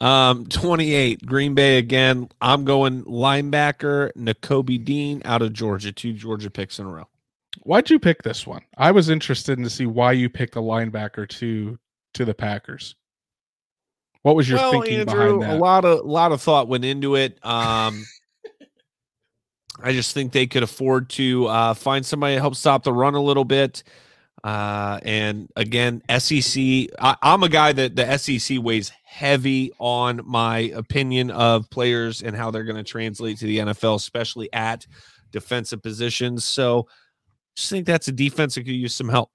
Um, 28 Green Bay again. I'm going linebacker Nakobe Dean out of Georgia. Two Georgia picks in a row. Why'd you pick this one? I was interested in to see why you picked a linebacker to to the Packers. What was your well, thinking Andrew, behind that? a lot of a lot of thought went into it. Um, I just think they could afford to uh, find somebody to help stop the run a little bit. Uh, and again, SEC. I, I'm a guy that the SEC weighs heavy on my opinion of players and how they're going to translate to the NFL, especially at defensive positions. So, just think that's a defense that could use some help.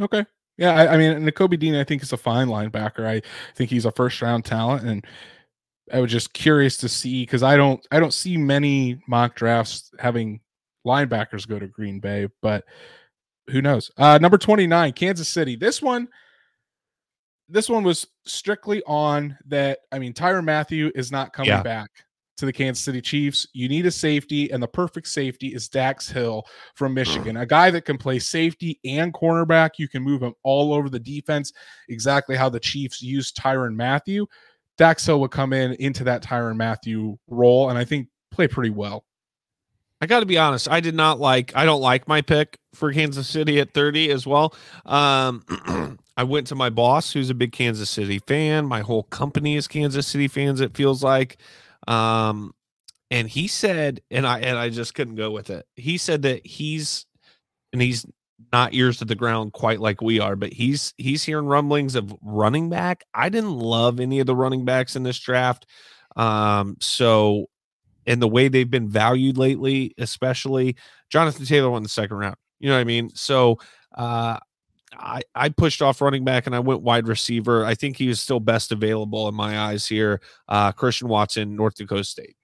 Okay. Yeah, I, I mean, Nakobe Dean, I think is a fine linebacker. I think he's a first round talent, and I was just curious to see because I don't, I don't see many mock drafts having linebackers go to Green Bay, but who knows? Uh, number twenty nine, Kansas City. This one, this one was strictly on that. I mean, Tyrann Mathieu is not coming Yeah. back to the Kansas City Chiefs. You need a safety, and the perfect safety is Dax Hill from Michigan, a guy that can play safety and cornerback. You can move him all over the defense, exactly how the Chiefs used Tyrann Mathieu. Dax Hill would come in into that Tyrann Mathieu role, and I think play pretty well. I got to be honest. I did not like. I don't like my pick for Kansas City at 30 as well. Um, I went to my boss, who's a big Kansas City fan. My whole company is Kansas City fans. It feels like, um, and he said, and I and I just couldn't go with it. He said that he's, and he's not ears to the ground quite like we are, but he's he's hearing rumblings of running back. I didn't love any of the running backs in this draft. Um, so and the way they've been valued lately, especially Jonathan Taylor won the second round. You know what I mean? So uh I I pushed off running back and I went wide receiver. I think he is still best available in my eyes here. Uh Christian Watson, North Dakota State.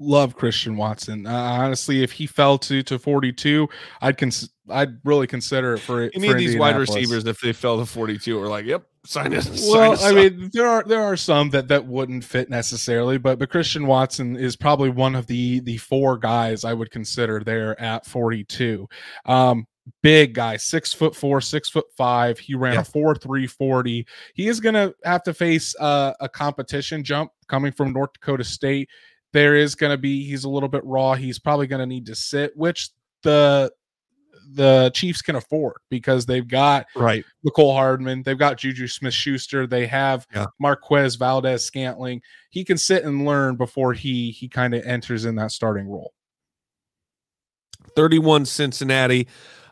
love Christian Watson. Uh, honestly, if he fell to to 42, I'd cons- I'd really consider it for any of these wide receivers if they fell to 42 or like, yep, sign sign Well, us I mean, there are there are some that that wouldn't fit necessarily, but but Christian Watson is probably one of the the four guys I would consider there at 42. Um, big guy, six foot four, six foot five. He ran Yeah. a four three forty. He is gonna have to face uh, a competition jump coming from North Dakota State. There is gonna be he's a little bit raw. He's probably gonna need to sit, which the the Chiefs can afford because they've got right. Mecole Hardman. They've got Juju Smith Schuster. They have Yeah. Marquez Valdes Scantling. He can sit and learn before he he kind of enters in that starting role. 31 Cincinnati.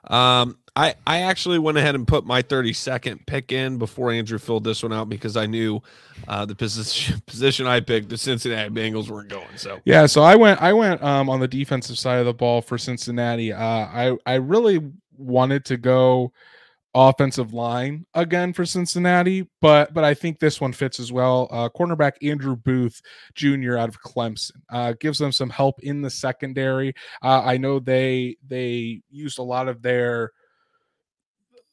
Um, I, I actually went ahead and put my 32nd pick in before Andrew filled this one out because I knew uh, the position position I picked, the Cincinnati Bengals weren't going. So Yeah, so I went I went um on the defensive side of the ball for Cincinnati. Uh I I really wanted to go offensive line again for Cincinnati, but but I think this one fits as well. Uh cornerback Andrew Booth Jr. out of Clemson. Uh gives them some help in the secondary. Uh I know they they used a lot of their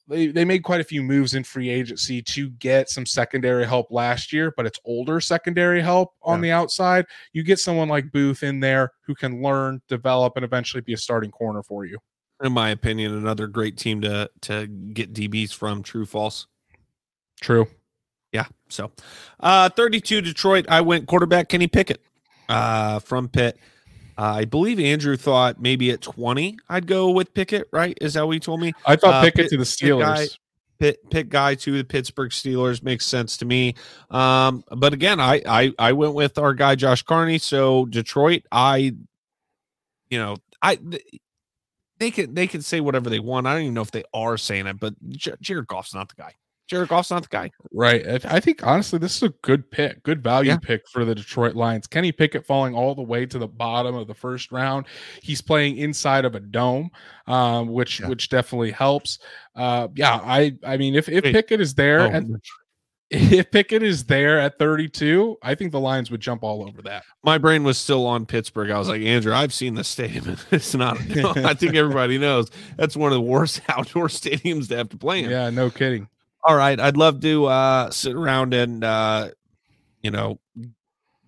they, they made quite a few moves in free agency to get some secondary help last year, but it's older secondary help on Yeah. the outside. You get someone like Booth in there who can learn, develop, and eventually be a starting corner for you. in my opinion, another great team to to get DBs from. True, false. True. Yeah. So, uh, 32 Detroit. I went quarterback Kenny Pickett uh, from Pitt. Uh, I believe Andrew thought maybe at 20 I'd go with Pickett, right? Is that what he told me? I thought Uh, Pickett Pitt- to the Pitt guy- Steelers. Pitt, Pitt guy to the Pittsburgh Steelers makes sense to me. Um, but again, I, I I went with our guy Josh Carney. So Detroit, I, you know, I th- they can they can say whatever they want. I don't even know if they are saying it, but Jared Goff's not the guy. Jared Goff's not the guy. Right. I think honestly, this is a good pick, good value Yeah. pick for the Detroit Lions. Kenny Pickett falling all the way to the bottom of the first round. He's playing inside of a dome, um, which Yeah. which definitely helps. Uh, yeah, I I mean, if if Wait. Pickett is there Oh, at if Pickett is there at 32, I think the Lions would jump all over that. my brain was still on Pittsburgh. I was like, Andrew, I've seen the stadium. It's not. I think everybody knows that's one of the worst outdoor stadiums to have to play in. Yeah, no kidding. All right, I'd love to uh, sit around and uh, you know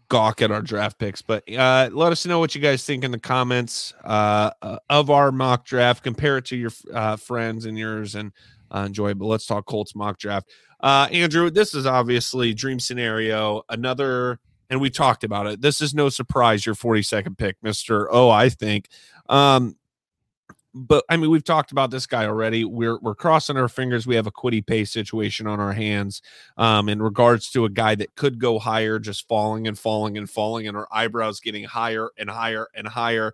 gawk at our draft picks, but uh, let us know what you guys think in the comments uh, uh, of our mock draft. Compare it to your uh, friends and yours, and uh, enjoy. But let's talk Colts mock draft. Uh, Andrew, this is obviously dream scenario. Another, and we talked about it. This is no surprise. Your forty second pick, Mister. Oh, I think. Um, but I mean, we've talked about this guy already. We're we're crossing our fingers. We have a Kwity Paye situation on our hands um, in regards to a guy that could go higher, just falling and falling and falling, and our eyebrows getting higher and higher and higher.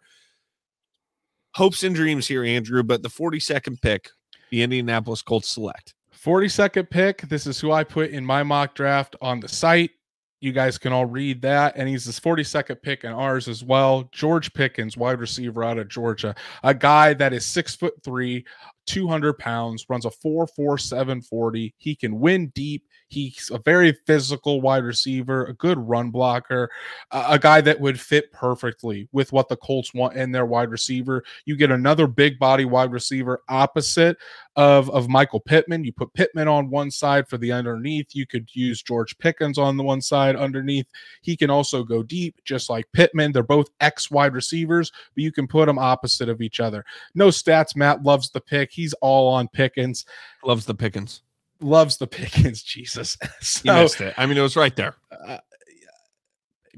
Hopes and dreams here, Andrew. But the 42nd pick, the Indianapolis Colts select. 42nd pick. This is who I put in my mock draft on the site. You guys can all read that. And he's this 42nd pick in ours as well. George Pickens, wide receiver out of Georgia, a guy that is six foot three, 200 pounds, runs a 4 4 740. He can win deep. He's a very physical wide receiver, a good run blocker, a guy that would fit perfectly with what the Colts want in their wide receiver. You get another big body wide receiver opposite of of Michael Pittman. You put Pittman on one side for the underneath. You could use George Pickens on the one side underneath. He can also go deep, just like Pittman. They're both X wide receivers, but you can put them opposite of each other. No stats. Matt loves the pick. He's all on Pickens. Loves the Pickens. Loves the Pickens. Jesus. You missed it. I mean, it was right there. uh,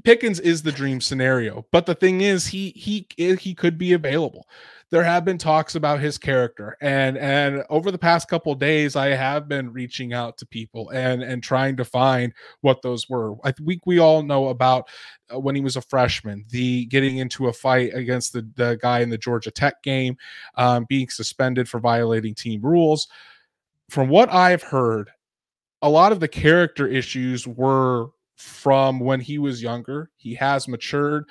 Pickens is the dream scenario, but the thing is, he he he could be available. There have been talks about his character, and and over the past couple days, I have been reaching out to people and and trying to find what those were. I think we all know about uh, when he was a freshman, the getting into a fight against the the guy in the Georgia Tech game, um, being suspended for violating team rules. From what I've heard, a lot of the character issues were from when he was younger. He has matured.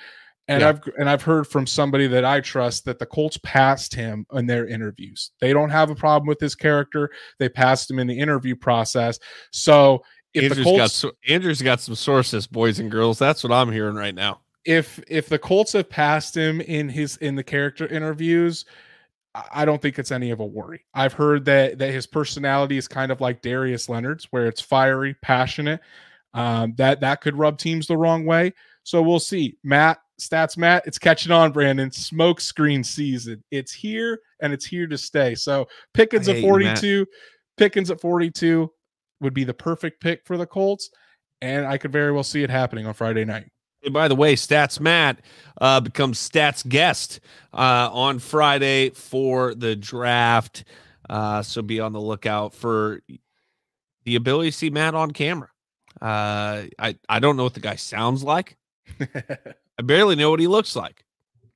And Yeah. I've and I've heard from somebody that I trust that the Colts passed him in their interviews. They don't have a problem with his character. They passed him in the interview process. So if Andrew's the got Colts so- Andrew's got some sources, boys and girls. That's what I'm hearing right now. if if the Colts have passed him in his in the character interviews, I don't think it's any of a worry. I've heard that that his personality is kind of like Darius Leonard's, where it's fiery, passionate. Um, that that could rub teams the wrong way. So we'll see. Matt stats, Matt, it's catching on. Brandon, smoke screen season. It's here and it's here to stay. So Pickens at forty two, Pickens at forty two would be the perfect pick for the Colts, and I could very well see it happening on Friday night. Hey, by the way, Stats Matt uh, becomes Stats guest uh, on Friday for the draft. Uh, so be on the lookout for the ability to see Matt on camera. Uh, I I don't know what the guy sounds like. I barely know what he looks like.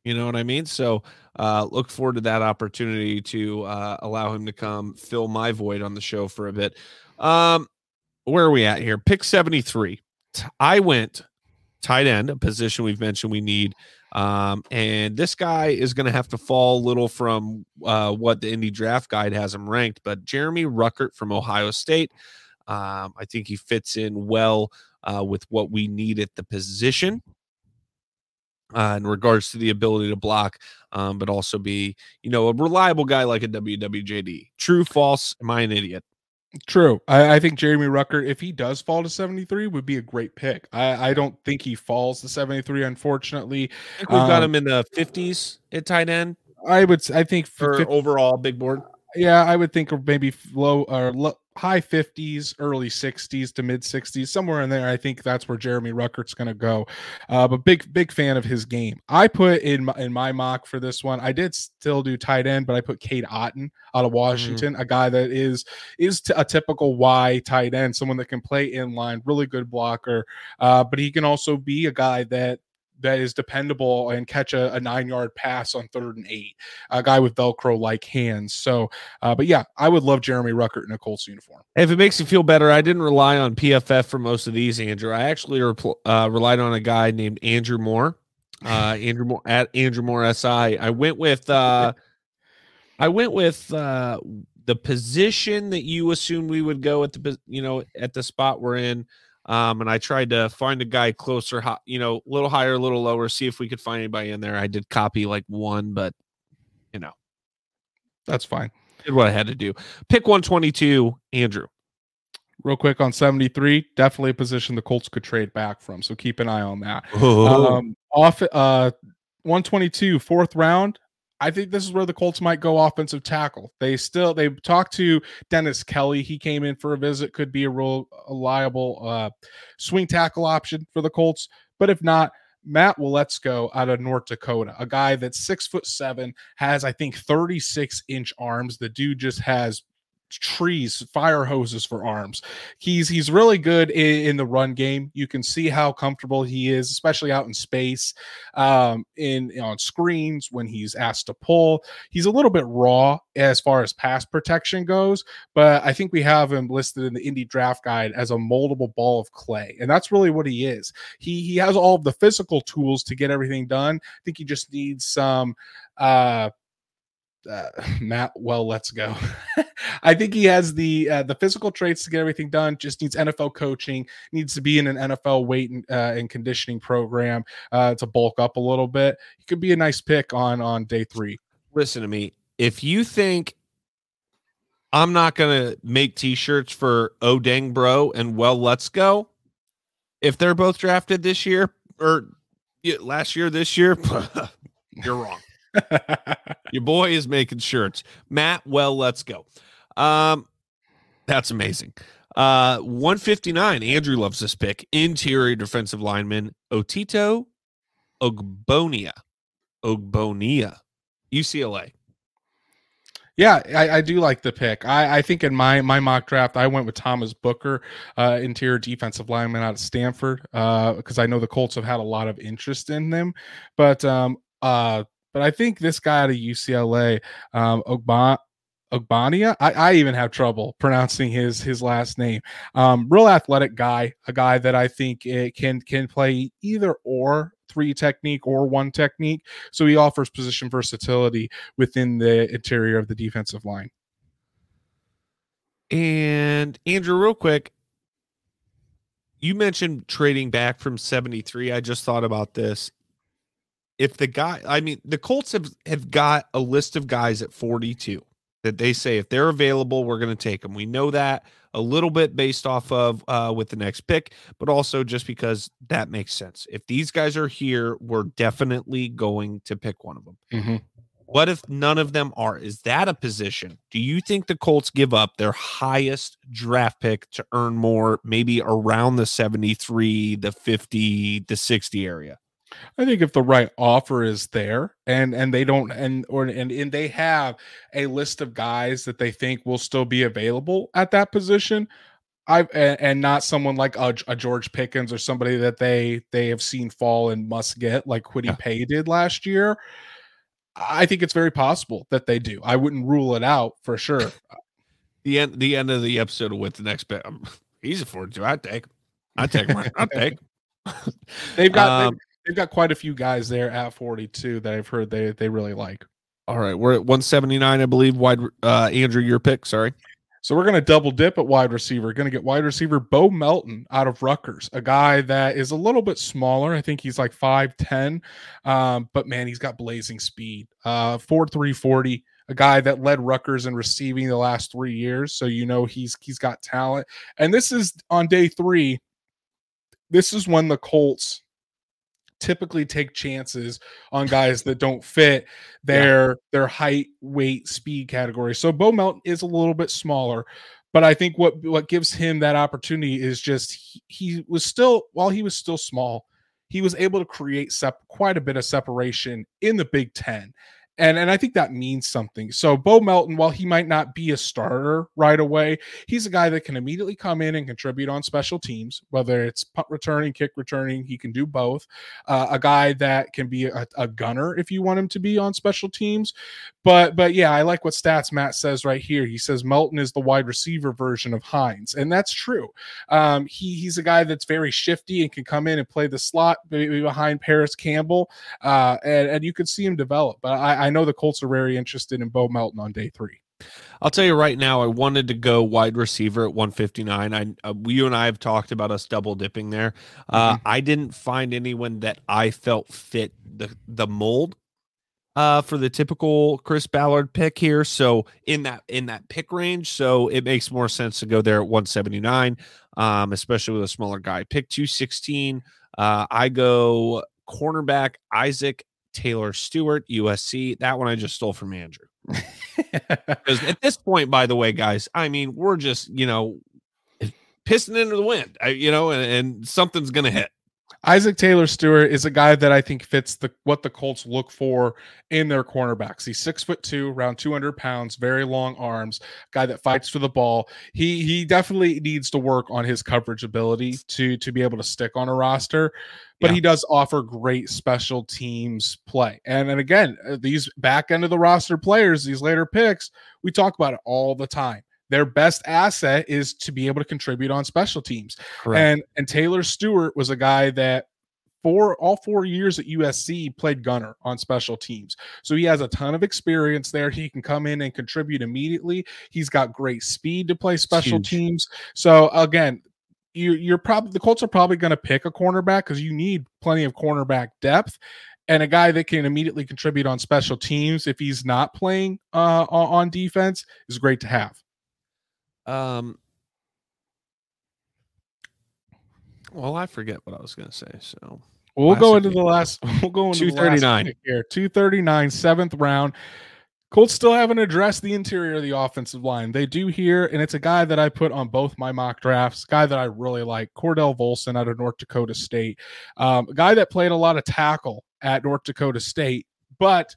You know what I mean? So uh, look forward to that opportunity to uh, allow him to come fill my void on the show for a bit. Um, where are we at here? Pick 73. I went tight end, a position we've mentioned we need. Um, and this guy is going to have to fall a little from uh, what the Indy draft guide has him ranked, but Jeremy Ruckert from Ohio State. Um, I think he fits in well uh, with what we need at the position. Uh, in regards to the ability to block, um, but also be, you know, a reliable guy like a WWJD. True, false? Am I an idiot? True. I, I, think Jeremy Ruckert, if he does fall to 73, would be a great pick. I, I don't think he falls to 73, unfortunately. we've um, got him in the 50s at tight end. I would I think for 50, overall big board. Yeah, I would think of maybe low or low, high 50s, early 60s to mid 60s, somewhere in there. I think that's where Jeremy Ruckert's going to go. Uh, but big, big fan of his game. I put in my, in my mock for this one. I did still do tight end, but I put Cade Otton out of mm-hmm. Washington, mm-hmm. a guy that is is t- a typical Y tight end, someone that can play in line, really good blocker. Uh, but he can also be a guy that that is dependable and catch a, a, nine yard pass on third and eight, a guy with Velcro like hands. So, uh, but yeah, I would love Jeremy Ruckert in a Colts uniform. If it makes you feel better, I didn't rely on PFF for most of these, Andrew. I actually uh, relied on a guy named Andrew Moore. Uh, Andrew Moore at Andrew Moore SI. I went with, uh, I went with, uh, the position that you assumed we would go at the, you know, at the spot we're in. Um, and I tried to find a guy closer, you know, a little higher, a little lower, see if we could find anybody in there. I did copy like one, but you know, that's fine. Did what I had to do. Pick 122, Andrew. Real quick on 73, definitely a position the Colts could trade back from. So keep an eye on that. Oh. Um, off uh 122, fourth round. I think this is where the Colts might go offensive tackle. They still they talked to Dennis Kelly. He came in for a visit. Could be a real reliable uh, swing tackle option for the Colts. But if not, Matt Waletzko out of North Dakota, a guy that's six foot seven, has I think 36 inch arms. The dude just has trees, fire hoses for arms. He's he's really good in, in, the run game. You can see how comfortable he is, especially out in space, um, in on screens when he's asked to pull. He's a little bit raw as far as pass protection goes, but I think we have him listed in the Indy Draft Guide as a moldable ball of clay, and that's really what he is. He he has all of the physical tools to get everything done. I think he just needs some. Uh, uh, Matt, well, let's go. I think he has the uh, the physical traits to get everything done. Just needs NFL coaching. Needs to be in an NFL weight and, uh, and conditioning program uh, to bulk up a little bit. He could be a nice pick on on day three. Listen to me. If you think I'm not gonna make T-shirts for Oh Dang Bro and Well Let's Go, if they're both drafted this year or last year, this year, you're wrong. Your boy is making shirts. Matt, well, let's go. Um, that's amazing. Uh, 159. Andrew loves this pick. Interior defensive lineman Otito Ogbonnia. Ogbonnia, UCLA. Yeah, I, I, do like the pick. I, I, think in my my mock draft, I went with Thomas Booker, uh, interior defensive lineman out of Stanford, Uh, because uh, I know the Colts have had a lot of interest in them. But um, uh, but I think this guy out of UCLA, um, Ogba, Ogbania. I, I, even have trouble pronouncing his his last name. Um, real athletic guy, a guy that I think can can play either or three technique or one technique. So he offers position versatility within the interior of the defensive line. And Andrew, real quick, you mentioned trading back from 73. I just thought about this. If the guy, I mean, the Colts have, have got a list of guys at 42 that they say if they're available, we're going to take them. We know that a little bit based off of uh, with the next pick, but also just because that makes sense. If these guys are here, we're definitely going to pick one of them. Mm-hmm. What if none of them are? Is that a position? Do you think the Colts give up their highest draft pick to earn more, maybe around the 73, the 50, the 60 area? I think if the right offer is there and and they don't and or and, and they have a list of guys that they think will still be available at that position, I and, and not someone like a, a, George Pickens or somebody that they they have seen fall and must get like Kwity yeah. Paye did last year. I think it's very possible that they do. I wouldn't rule it out for sure. the end the end of the episode with the next bet. Um, he's a forty-two. I take. I take. I take. they've got um, they've got quite a few guys there at 42 that I've heard they they really like. All right, we're at 179, I believe. Wide uh Andrew, your pick. Sorry. So we're going to double dip at wide receiver. Going to get wide receiver Bo Melton out of Rutgers, a guy that is a little bit smaller. I think he's like 5'10, um, but man, he's got blazing speed. Uh, 4'340, a guy that led Rutgers in receiving the last three years. So you know he's he's got talent. And this is on day three. This is when the Colts typically take chances on guys that don't fit their yeah. their height, weight, speed category. So Bo Melton is a little bit smaller, but I think what what gives him that opportunity is just he, he was still while he was still small, he was able to create sep- quite a bit of separation in the Big 10 and and I think that means something. So Bo Melton, while he might not be a starter right away, he's a guy that can immediately come in and contribute on special teams, whether it's punt returning, kick returning. He can do both. Uh, a guy that can be a, a, gunner if you want him to be on special teams. But but yeah, I like what stats Matt says right here. He says Melton is the wide receiver version of Hines, and that's true. Um, he he's a guy that's very shifty and can come in and play the slot maybe behind Parris Campbell, uh, and and you can see him develop. But I I know the Colts are very interested in Bo Melton on day three. I'll tell you right now, I wanted to go wide receiver at 159. I, uh, you and I have talked about us double dipping there. Uh, mm-hmm. I didn't find anyone that I felt fit the the mold uh, for the typical Chris Ballard pick here. So in that in that pick range, so it makes more sense to go there at 179, um, especially with a smaller guy. Pick 216. Uh, I go cornerback Isaac Taylor Stewart, USC. That one I just stole from Andrew. Because at this point, by the way, guys, I mean, we're just, you know, pissing into the wind, you know, and, and something's going to hit. Isaac Taylor Stewart is a guy that I think fits the what the Colts look for in their cornerbacks. He's six foot two, around 200 pounds, very long arms, guy that fights for the ball. He he definitely needs to work on his coverage ability to to be able to stick on a roster, but yeah. he does offer great special teams play. And and again, uh, these back end of the roster players, these later picks, we talk about it all the time their best asset is to be able to contribute on special teams. Correct. And and Taylor Stewart was a guy that for all four years at USC played gunner on special teams. So he has a ton of experience there. He can come in and contribute immediately. He's got great speed to play special teams. So again, you, you're probably the Colts are probably going to pick a cornerback because you need plenty of cornerback depth and a guy that can immediately contribute on special teams if he's not playing uh, on defense is great to have. Um, well, I forget what I was going to say. So we'll go into the last. We'll go into 239 here. 239, seventh round. Colts still haven't addressed the interior of the offensive line. They do here, and it's a guy that I put on both my mock drafts. Guy that I really like, Cordell Volson out of North Dakota State. Um, a guy that played a lot of tackle at North Dakota State, but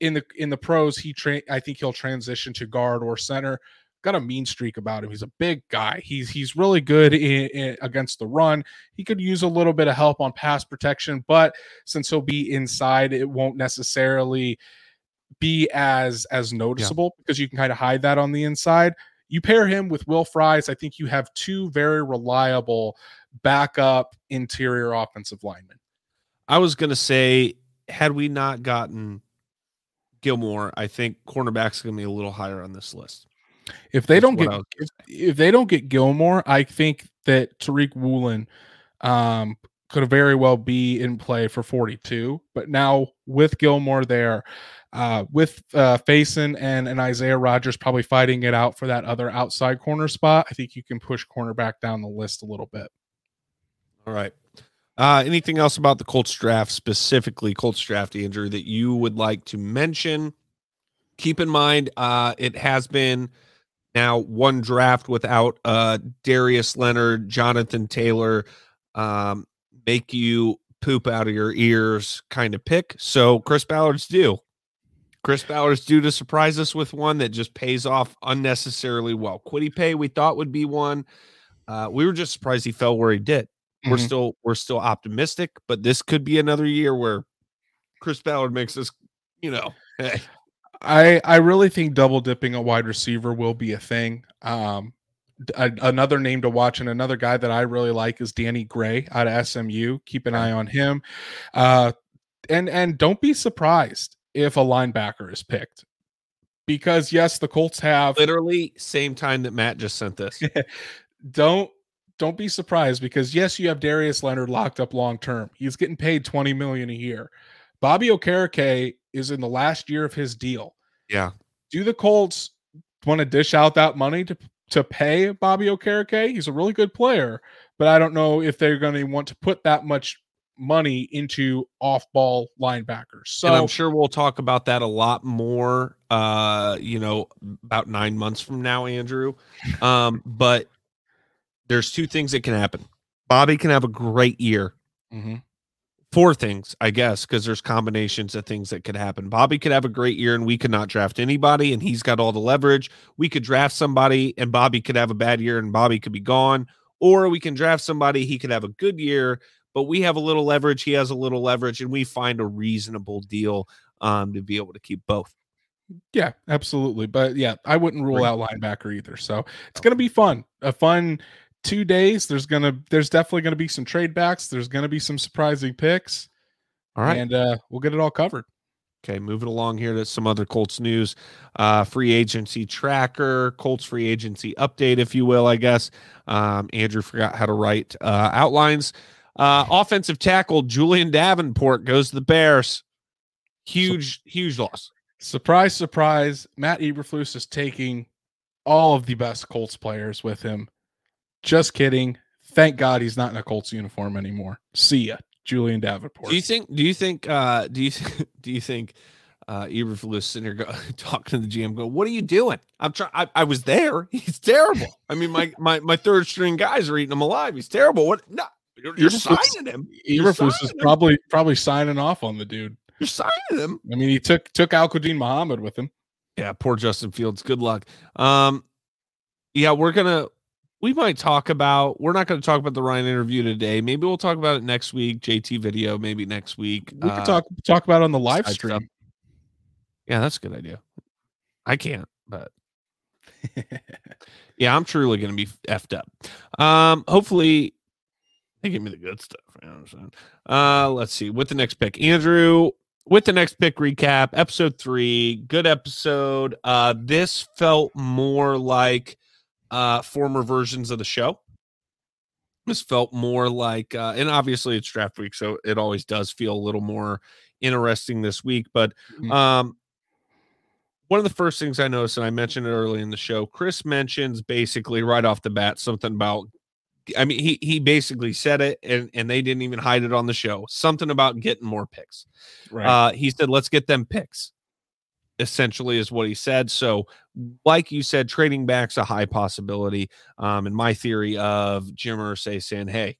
in the in the pros, he tra- I think he'll transition to guard or center got a mean streak about him. He's a big guy. He's he's really good in, in, against the run. He could use a little bit of help on pass protection, but since he'll be inside, it won't necessarily be as as noticeable yeah. because you can kind of hide that on the inside. You pair him with Will Fries, I think you have two very reliable backup interior offensive linemen. I was going to say, had we not gotten Gilmore, I think cornerback's going to be a little higher on this list. If they That's don't get if, if, they don't get Gilmore, I think that Tariq Woolen um, could very well be in play for 42. But now with Gilmore there, uh, with uh, Facyson and, and Isaiah Rodgers probably fighting it out for that other outside corner spot, I think you can push cornerback down the list a little bit. All right. Uh, anything else about the Colts draft, specifically Colts draft, Andrew, that you would like to mention? Keep in mind, uh, it has been now one draft without uh, Darius Leonard, Jonathan Taylor, um, make you poop out of your ears kind of pick. So Chris Ballard's due. Chris Ballard's due to surprise us with one that just pays off unnecessarily well. Kwity Paye we thought would be one. Uh, we were just surprised he fell where he did. Mm-hmm. We're still we're still optimistic, but this could be another year where Chris Ballard makes us, you know, hey. I I really think double dipping a wide receiver will be a thing. Um, a, another name to watch and another guy that I really like is Danny Gray out of SMU. Keep an eye on him. Uh, and and don't be surprised if a linebacker is picked. Because yes, the Colts have literally same time that Matt just sent this. don't don't be surprised because yes, you have Darius Leonard locked up long term. He's getting paid 20 million a year. Bobby Okereke is in the last year of his deal. Yeah. Do the Colts want to dish out that money to to pay Bobby Okereke? He's a really good player, but I don't know if they're going to want to put that much money into off-ball linebackers. So and I'm sure we'll talk about that a lot more uh, you know, about 9 months from now, Andrew. Um, but there's two things that can happen. Bobby can have a great year. Mm-hmm. Four things, I guess, because there's combinations of things that could happen. Bobby could have a great year and we could not draft anybody, and he's got all the leverage. We could draft somebody and Bobby could have a bad year and Bobby could be gone. Or we can draft somebody, he could have a good year, but we have a little leverage. He has a little leverage, and we find a reasonable deal um, to be able to keep both. Yeah, absolutely. But yeah, I wouldn't rule out linebacker either. So it's going to be fun. A fun two days. There's gonna there's definitely gonna be some trade backs. There's gonna be some surprising picks. All right, and uh, we'll get it all covered. Okay, moving along here to some other Colts news. Uh, free agency tracker, Colts free agency update, if you will, I guess. Um, Andrew forgot how to write uh, outlines. Uh, offensive tackle Julian Davenport goes to the Bears. Huge, huge loss. Surprise, surprise. Matt Eberflus is taking all of the best Colts players with him. Just kidding. Thank God he's not in a Colts uniform anymore. See ya, Julian Davenport. Do you think? Do you think? uh Do you do you think? Uh, Eberflus sitting here go, talking to the GM, go, "What are you doing? I'm trying. I was there. He's terrible. I mean, my my my third string guys are eating him alive. He's terrible. What? No, you're, you're signing him. Eberflus is him. probably probably signing off on the dude. You're signing him. I mean, he took took Al-Quadin Muhammad with him. Yeah, poor Justin Fields. Good luck. Um, yeah, we're gonna we might talk about we're not going to talk about the Ryan interview today. Maybe we'll talk about it next week. JT video, maybe next week. We uh, could talk talk about it on the live stream. Stuff. Yeah, that's a good idea. I can't, but yeah, I'm truly going to be effed up. Um, hopefully they give me the good stuff. You know uh, let's see. With the next pick, Andrew. With the next pick recap, episode three, good episode. Uh, this felt more like uh, former versions of the show. This felt more like, uh, and obviously it's draft week, so it always does feel a little more interesting this week. But mm-hmm. um, one of the first things I noticed, and I mentioned it early in the show, Chris mentions basically right off the bat something about. I mean, he he basically said it, and and they didn't even hide it on the show. Something about getting more picks. Right. Uh, he said, "Let's get them picks." Essentially is what he said. So, like you said, trading back's a high possibility. Um, and my theory of Jim Irsay saying, "Hey,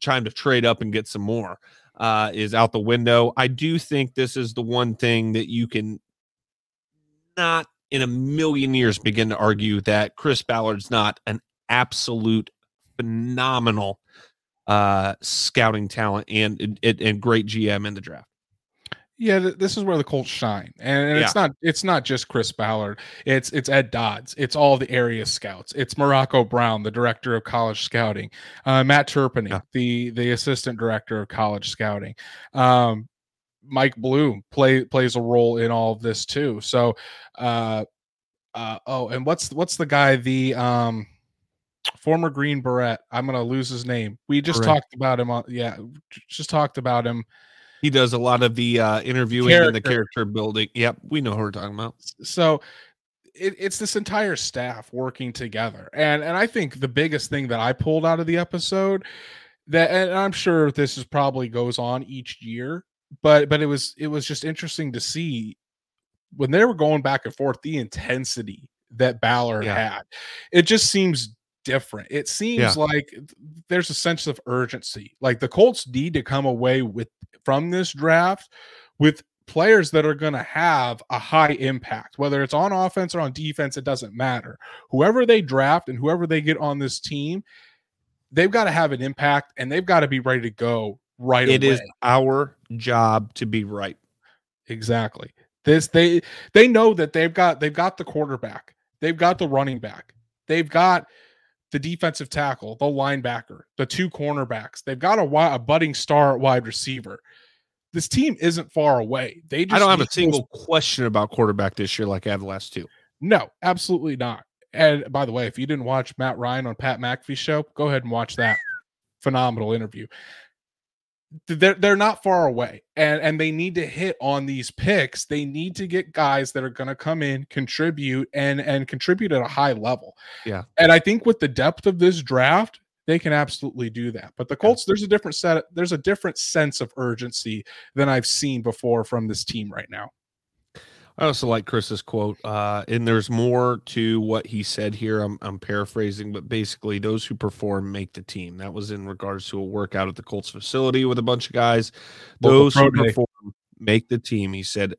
time to trade up and get some more," uh, is out the window. I do think this is the one thing that you can not in a million years begin to argue that Chris Ballard's not an absolute phenomenal uh, scouting talent and, and and great GM in the draft. Yeah, this is where the Colts shine, and, and yeah. it's not it's not just Chris Ballard. It's it's Ed Dodds. It's all the area scouts. It's Morocco Brown, the director of college scouting. Uh, Matt Turpin, yeah. the the assistant director of college scouting. Um, Mike Bluem play plays a role in all of this too. So, uh, uh, oh, and what's what's the guy? The um, former Green Beret. I'm gonna lose his name. We just Correct. talked about him on yeah, just talked about him. He does a lot of the uh, interviewing and the Character. character building. Yep, we know who we're talking about. So it, it's this entire staff working together. And and I think the biggest thing that I pulled out of the episode that and I'm sure this is probably goes on each year, but but it was it was just interesting to see when they were going back and forth the intensity that Ballard Yeah. had. It just seems different. It seems Yeah. like there's a sense of urgency. Like the Colts need to come away with from this draft with players that are going to have a high impact, whether it's on offense or on defense, it doesn't matter. Whoever they draft and whoever they get on this team, they've got to have an impact and they've got to be ready to go right It away. is our job to be right. Exactly. This they they know that they've got they've got the quarterback, they've got the running back, they've got the defensive tackle, the linebacker, the two cornerbacks. They've got a, a budding star at wide receiver. This team isn't far away. They just I don't have a single question about quarterback this year like I have the last two. No, absolutely not. And by the way, if you didn't watch Matt Ryan on Pat McAfee's show, go ahead and watch that phenomenal interview. They're they're not far away, and and they need to hit on these picks. They need to get guys that are going to come in, contribute, and and contribute at a high level. Yeah. and I think with the depth of this draft, they can absolutely do that. But the Colts, there's a different set. There's a different sense of urgency than I've seen before from this team right now. I also like Chris's quote, uh, and there's more to what he said here. I'm, I'm paraphrasing, but basically, those who perform make the team. That was in regards to a workout at the Colts facility with a bunch of guys. Those who day. perform make the team. He said,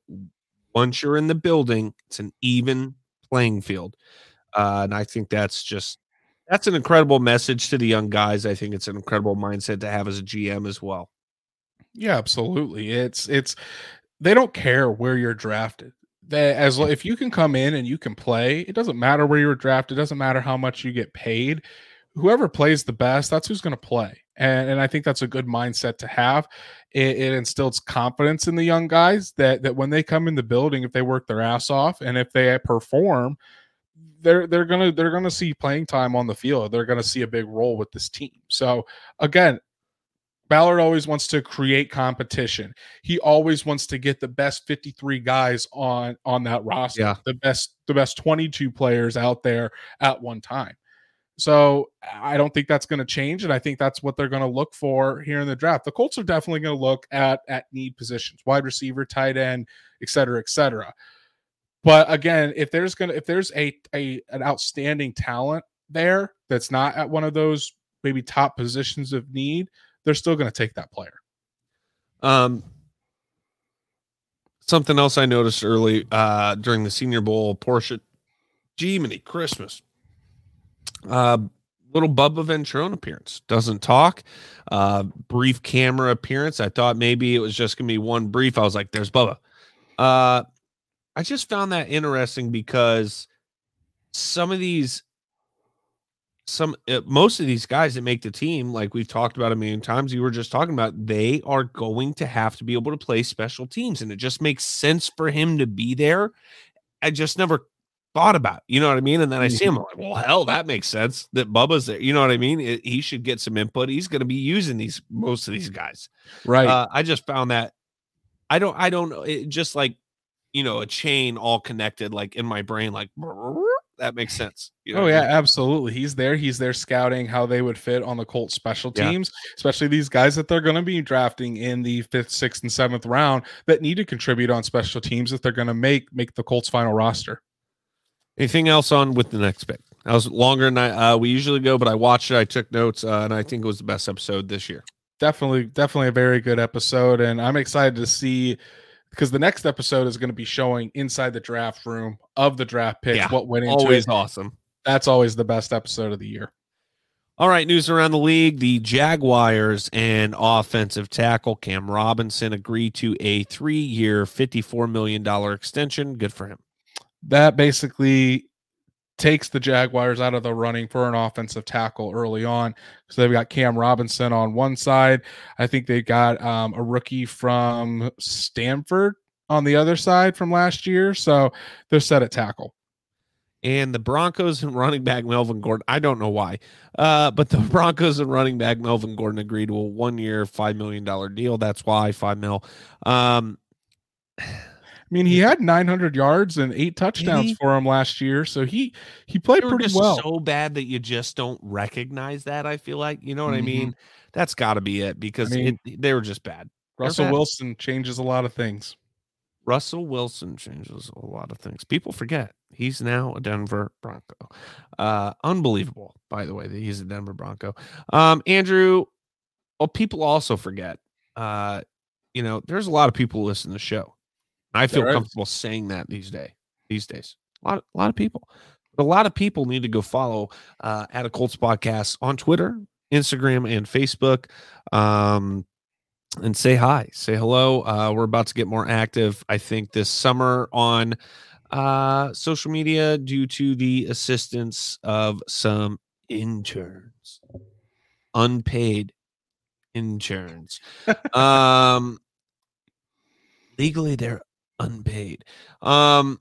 once you're in the building, it's an even playing field. Uh, and I think that's just that's an incredible message to the young guys. I think it's an incredible mindset to have as a GM as well. Yeah, absolutely. It's it's they don't care where you're drafted. They as if you can come in and you can play, it doesn't matter where you were drafted, it doesn't matter how much you get paid. Whoever plays the best, that's who's going to play. And and I think that's a good mindset to have. It, it instills confidence in the young guys that that when they come in the building, if they work their ass off and if they perform, they're they're gonna they're gonna see playing time on the field. They're gonna see a big role with this team. So again, Ballard always wants to create competition. He always wants to get the best 53 guys on on that roster. Yeah. The best the best 22 players out there at one time. So I don't think that's going to change, and I think that's what they're going to look for here in the draft. The Colts are definitely going to look at at need positions, wide receiver, tight end, et cetera, et cetera. But again, if there's gonna if there's a a an outstanding talent there that's not at one of those maybe top positions of need, they're still going to take that player. Um, something else I noticed early uh, during the Senior Bowl, Porsche, Jiminy Christmas. Uh, little Bubba Ventrone appearance. Doesn't talk. Uh, brief camera appearance. I thought maybe it was just gonna be one brief. I was like, "There's Bubba." Uh, I just found that interesting because some of these some uh, most of these guys that make the team like we've talked about a million times you were just talking about they are going to have to be able to play special teams and it just makes sense for him to be there. I just never thought about it, you know what i mean? And then i see him I'm like well hell that makes sense that bubba's there you know what i mean? It- he should get some input he's going to be using these most of these guys. Right. uh, I just found that I don't I don't know it just like you know a chain all connected like in my brain like that makes sense. You know oh what I yeah, mean? absolutely. He's there. He's there scouting how they would fit on the Colts special Yeah. teams, especially these guys that they're going to be drafting in the fifth, sixth, and seventh round that need to contribute on special teams if they're going to make make the Colts final roster. Anything else on with the next pick? That was longer than I uh, we usually go, but I watched it. I took notes, uh, and I think it was the best episode this year. Definitely, definitely a very good episode, and I'm excited to see because the next episode is going to be showing inside the draft room of the draft picks, Yeah, what went into Always it. awesome. That's always the best episode of the year. All right, news around the league. The Jaguars and offensive tackle Cam Robinson agree to a three year, $54 million extension. Good for him. that basically takes the Jaguars out of the running for an offensive tackle early on. So they've got Cam Robinson on one side. I think they've got um, a rookie from Stanford on the other side from last year. So they're set at tackle. and the Broncos and running back Melvin Gordon. I don't know why, uh, but the Broncos and running back Melvin Gordon agreed to a one-year, five million dollar deal. That's why five mil. Um, I mean, he had 900 yards and eight touchdowns for him last year, so he he played pretty well. so bad that you just don't recognize that. I feel like you know what I Mhm. mean. That's got to be it because mean- it, they were just bad. Russell bad. Wilson changes a lot of things. Russell Wilson changes a lot of things. People forget he's now a Denver Bronco. Uh, unbelievable, by the way, that he's a Denver Bronco. Um, Andrew, well, people also forget. Uh, you know, there's a lot of people who listen to the show. I feel is. comfortable saying that these day these days. A lot, a lot of people. But a lot of people need to go follow uh, at a Colts podcast on Twitter, Instagram, and Facebook. Um, and say hi, say hello. Uh, we're about to get more active, I think, this summer on uh, social media due to the assistance of some interns, unpaid interns. um, legally, they're unpaid. Um,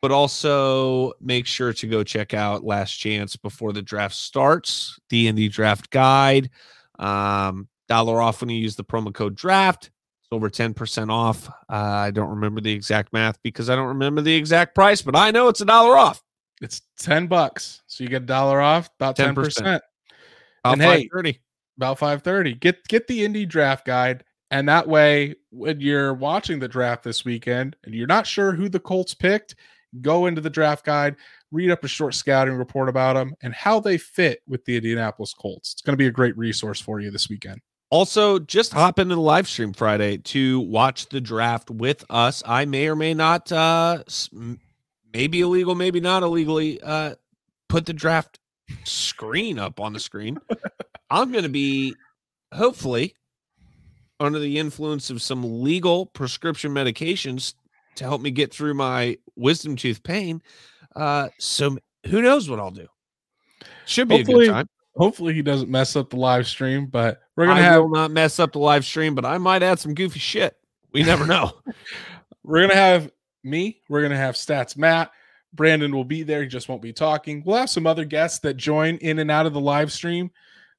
but also make sure to go check out Last Chance before the draft starts, the Indy Draft Guide. Um, dollar off when you use the promo code draft. It's over 10% off. Uh, I don't remember the exact math because I don't remember the exact price, but I know it's a dollar off. It's 10 bucks. So you get a dollar off, about 10%. 10%. And About hey, 530. about 530 get get the indy draft guide and that way when you're watching the draft this weekend and you're not sure who the colts picked go into the draft guide read up a short scouting report about them and how they fit with the indianapolis colts it's going to be a great resource for you this weekend Also, just hop into the live stream Friday to watch the draft with us. I may or may not, uh, maybe illegal, maybe not illegally, uh, put the draft screen up on the screen. I'm going to be, hopefully, under the influence of some legal prescription medications to help me get through my wisdom tooth pain. Uh, so who knows what I'll do? Should be a Hopefully- good time. hopefully he doesn't mess up the live stream but we're going I to have will not mess up the live stream, but I might add some goofy shit. We never know. we're going to have me we're going to have stats matt brandon will be there he just won't be talking we'll have some other guests that join in and out of the live stream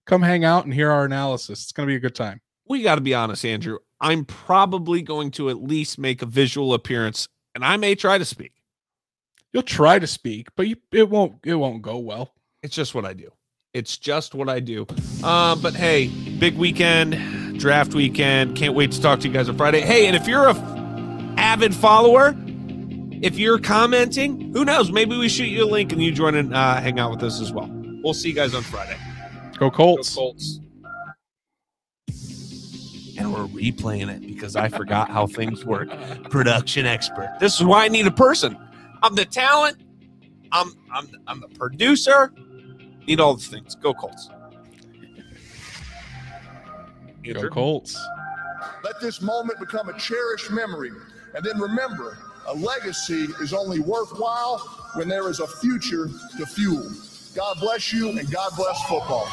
come hang out and hear our analysis it's going to be a good time we got to be honest, Andrew. I'm probably going to at least make a visual appearance, and I may try to speak. You'll try to speak, but you, it won't. It won't go well. It's just what I do. It's just what I do. Um, but hey, big weekend, draft weekend. Can't wait to talk to you guys on Friday. Hey, and if you're a f- avid follower, if you're commenting, who knows? Maybe we shoot you a link and you join and uh, hang out with us as well. We'll see you guys on Friday. Go Colts. Go Colts. And we're replaying it because I forgot how things work. Production expert. This is why I need a person. I'm the talent. I'm I'm I'm the producer. Need all the things. Go Colts. Go Colts. Let this moment become a cherished memory. And then remember, a legacy is only worthwhile when there is a future to fuel. God bless you and God bless football.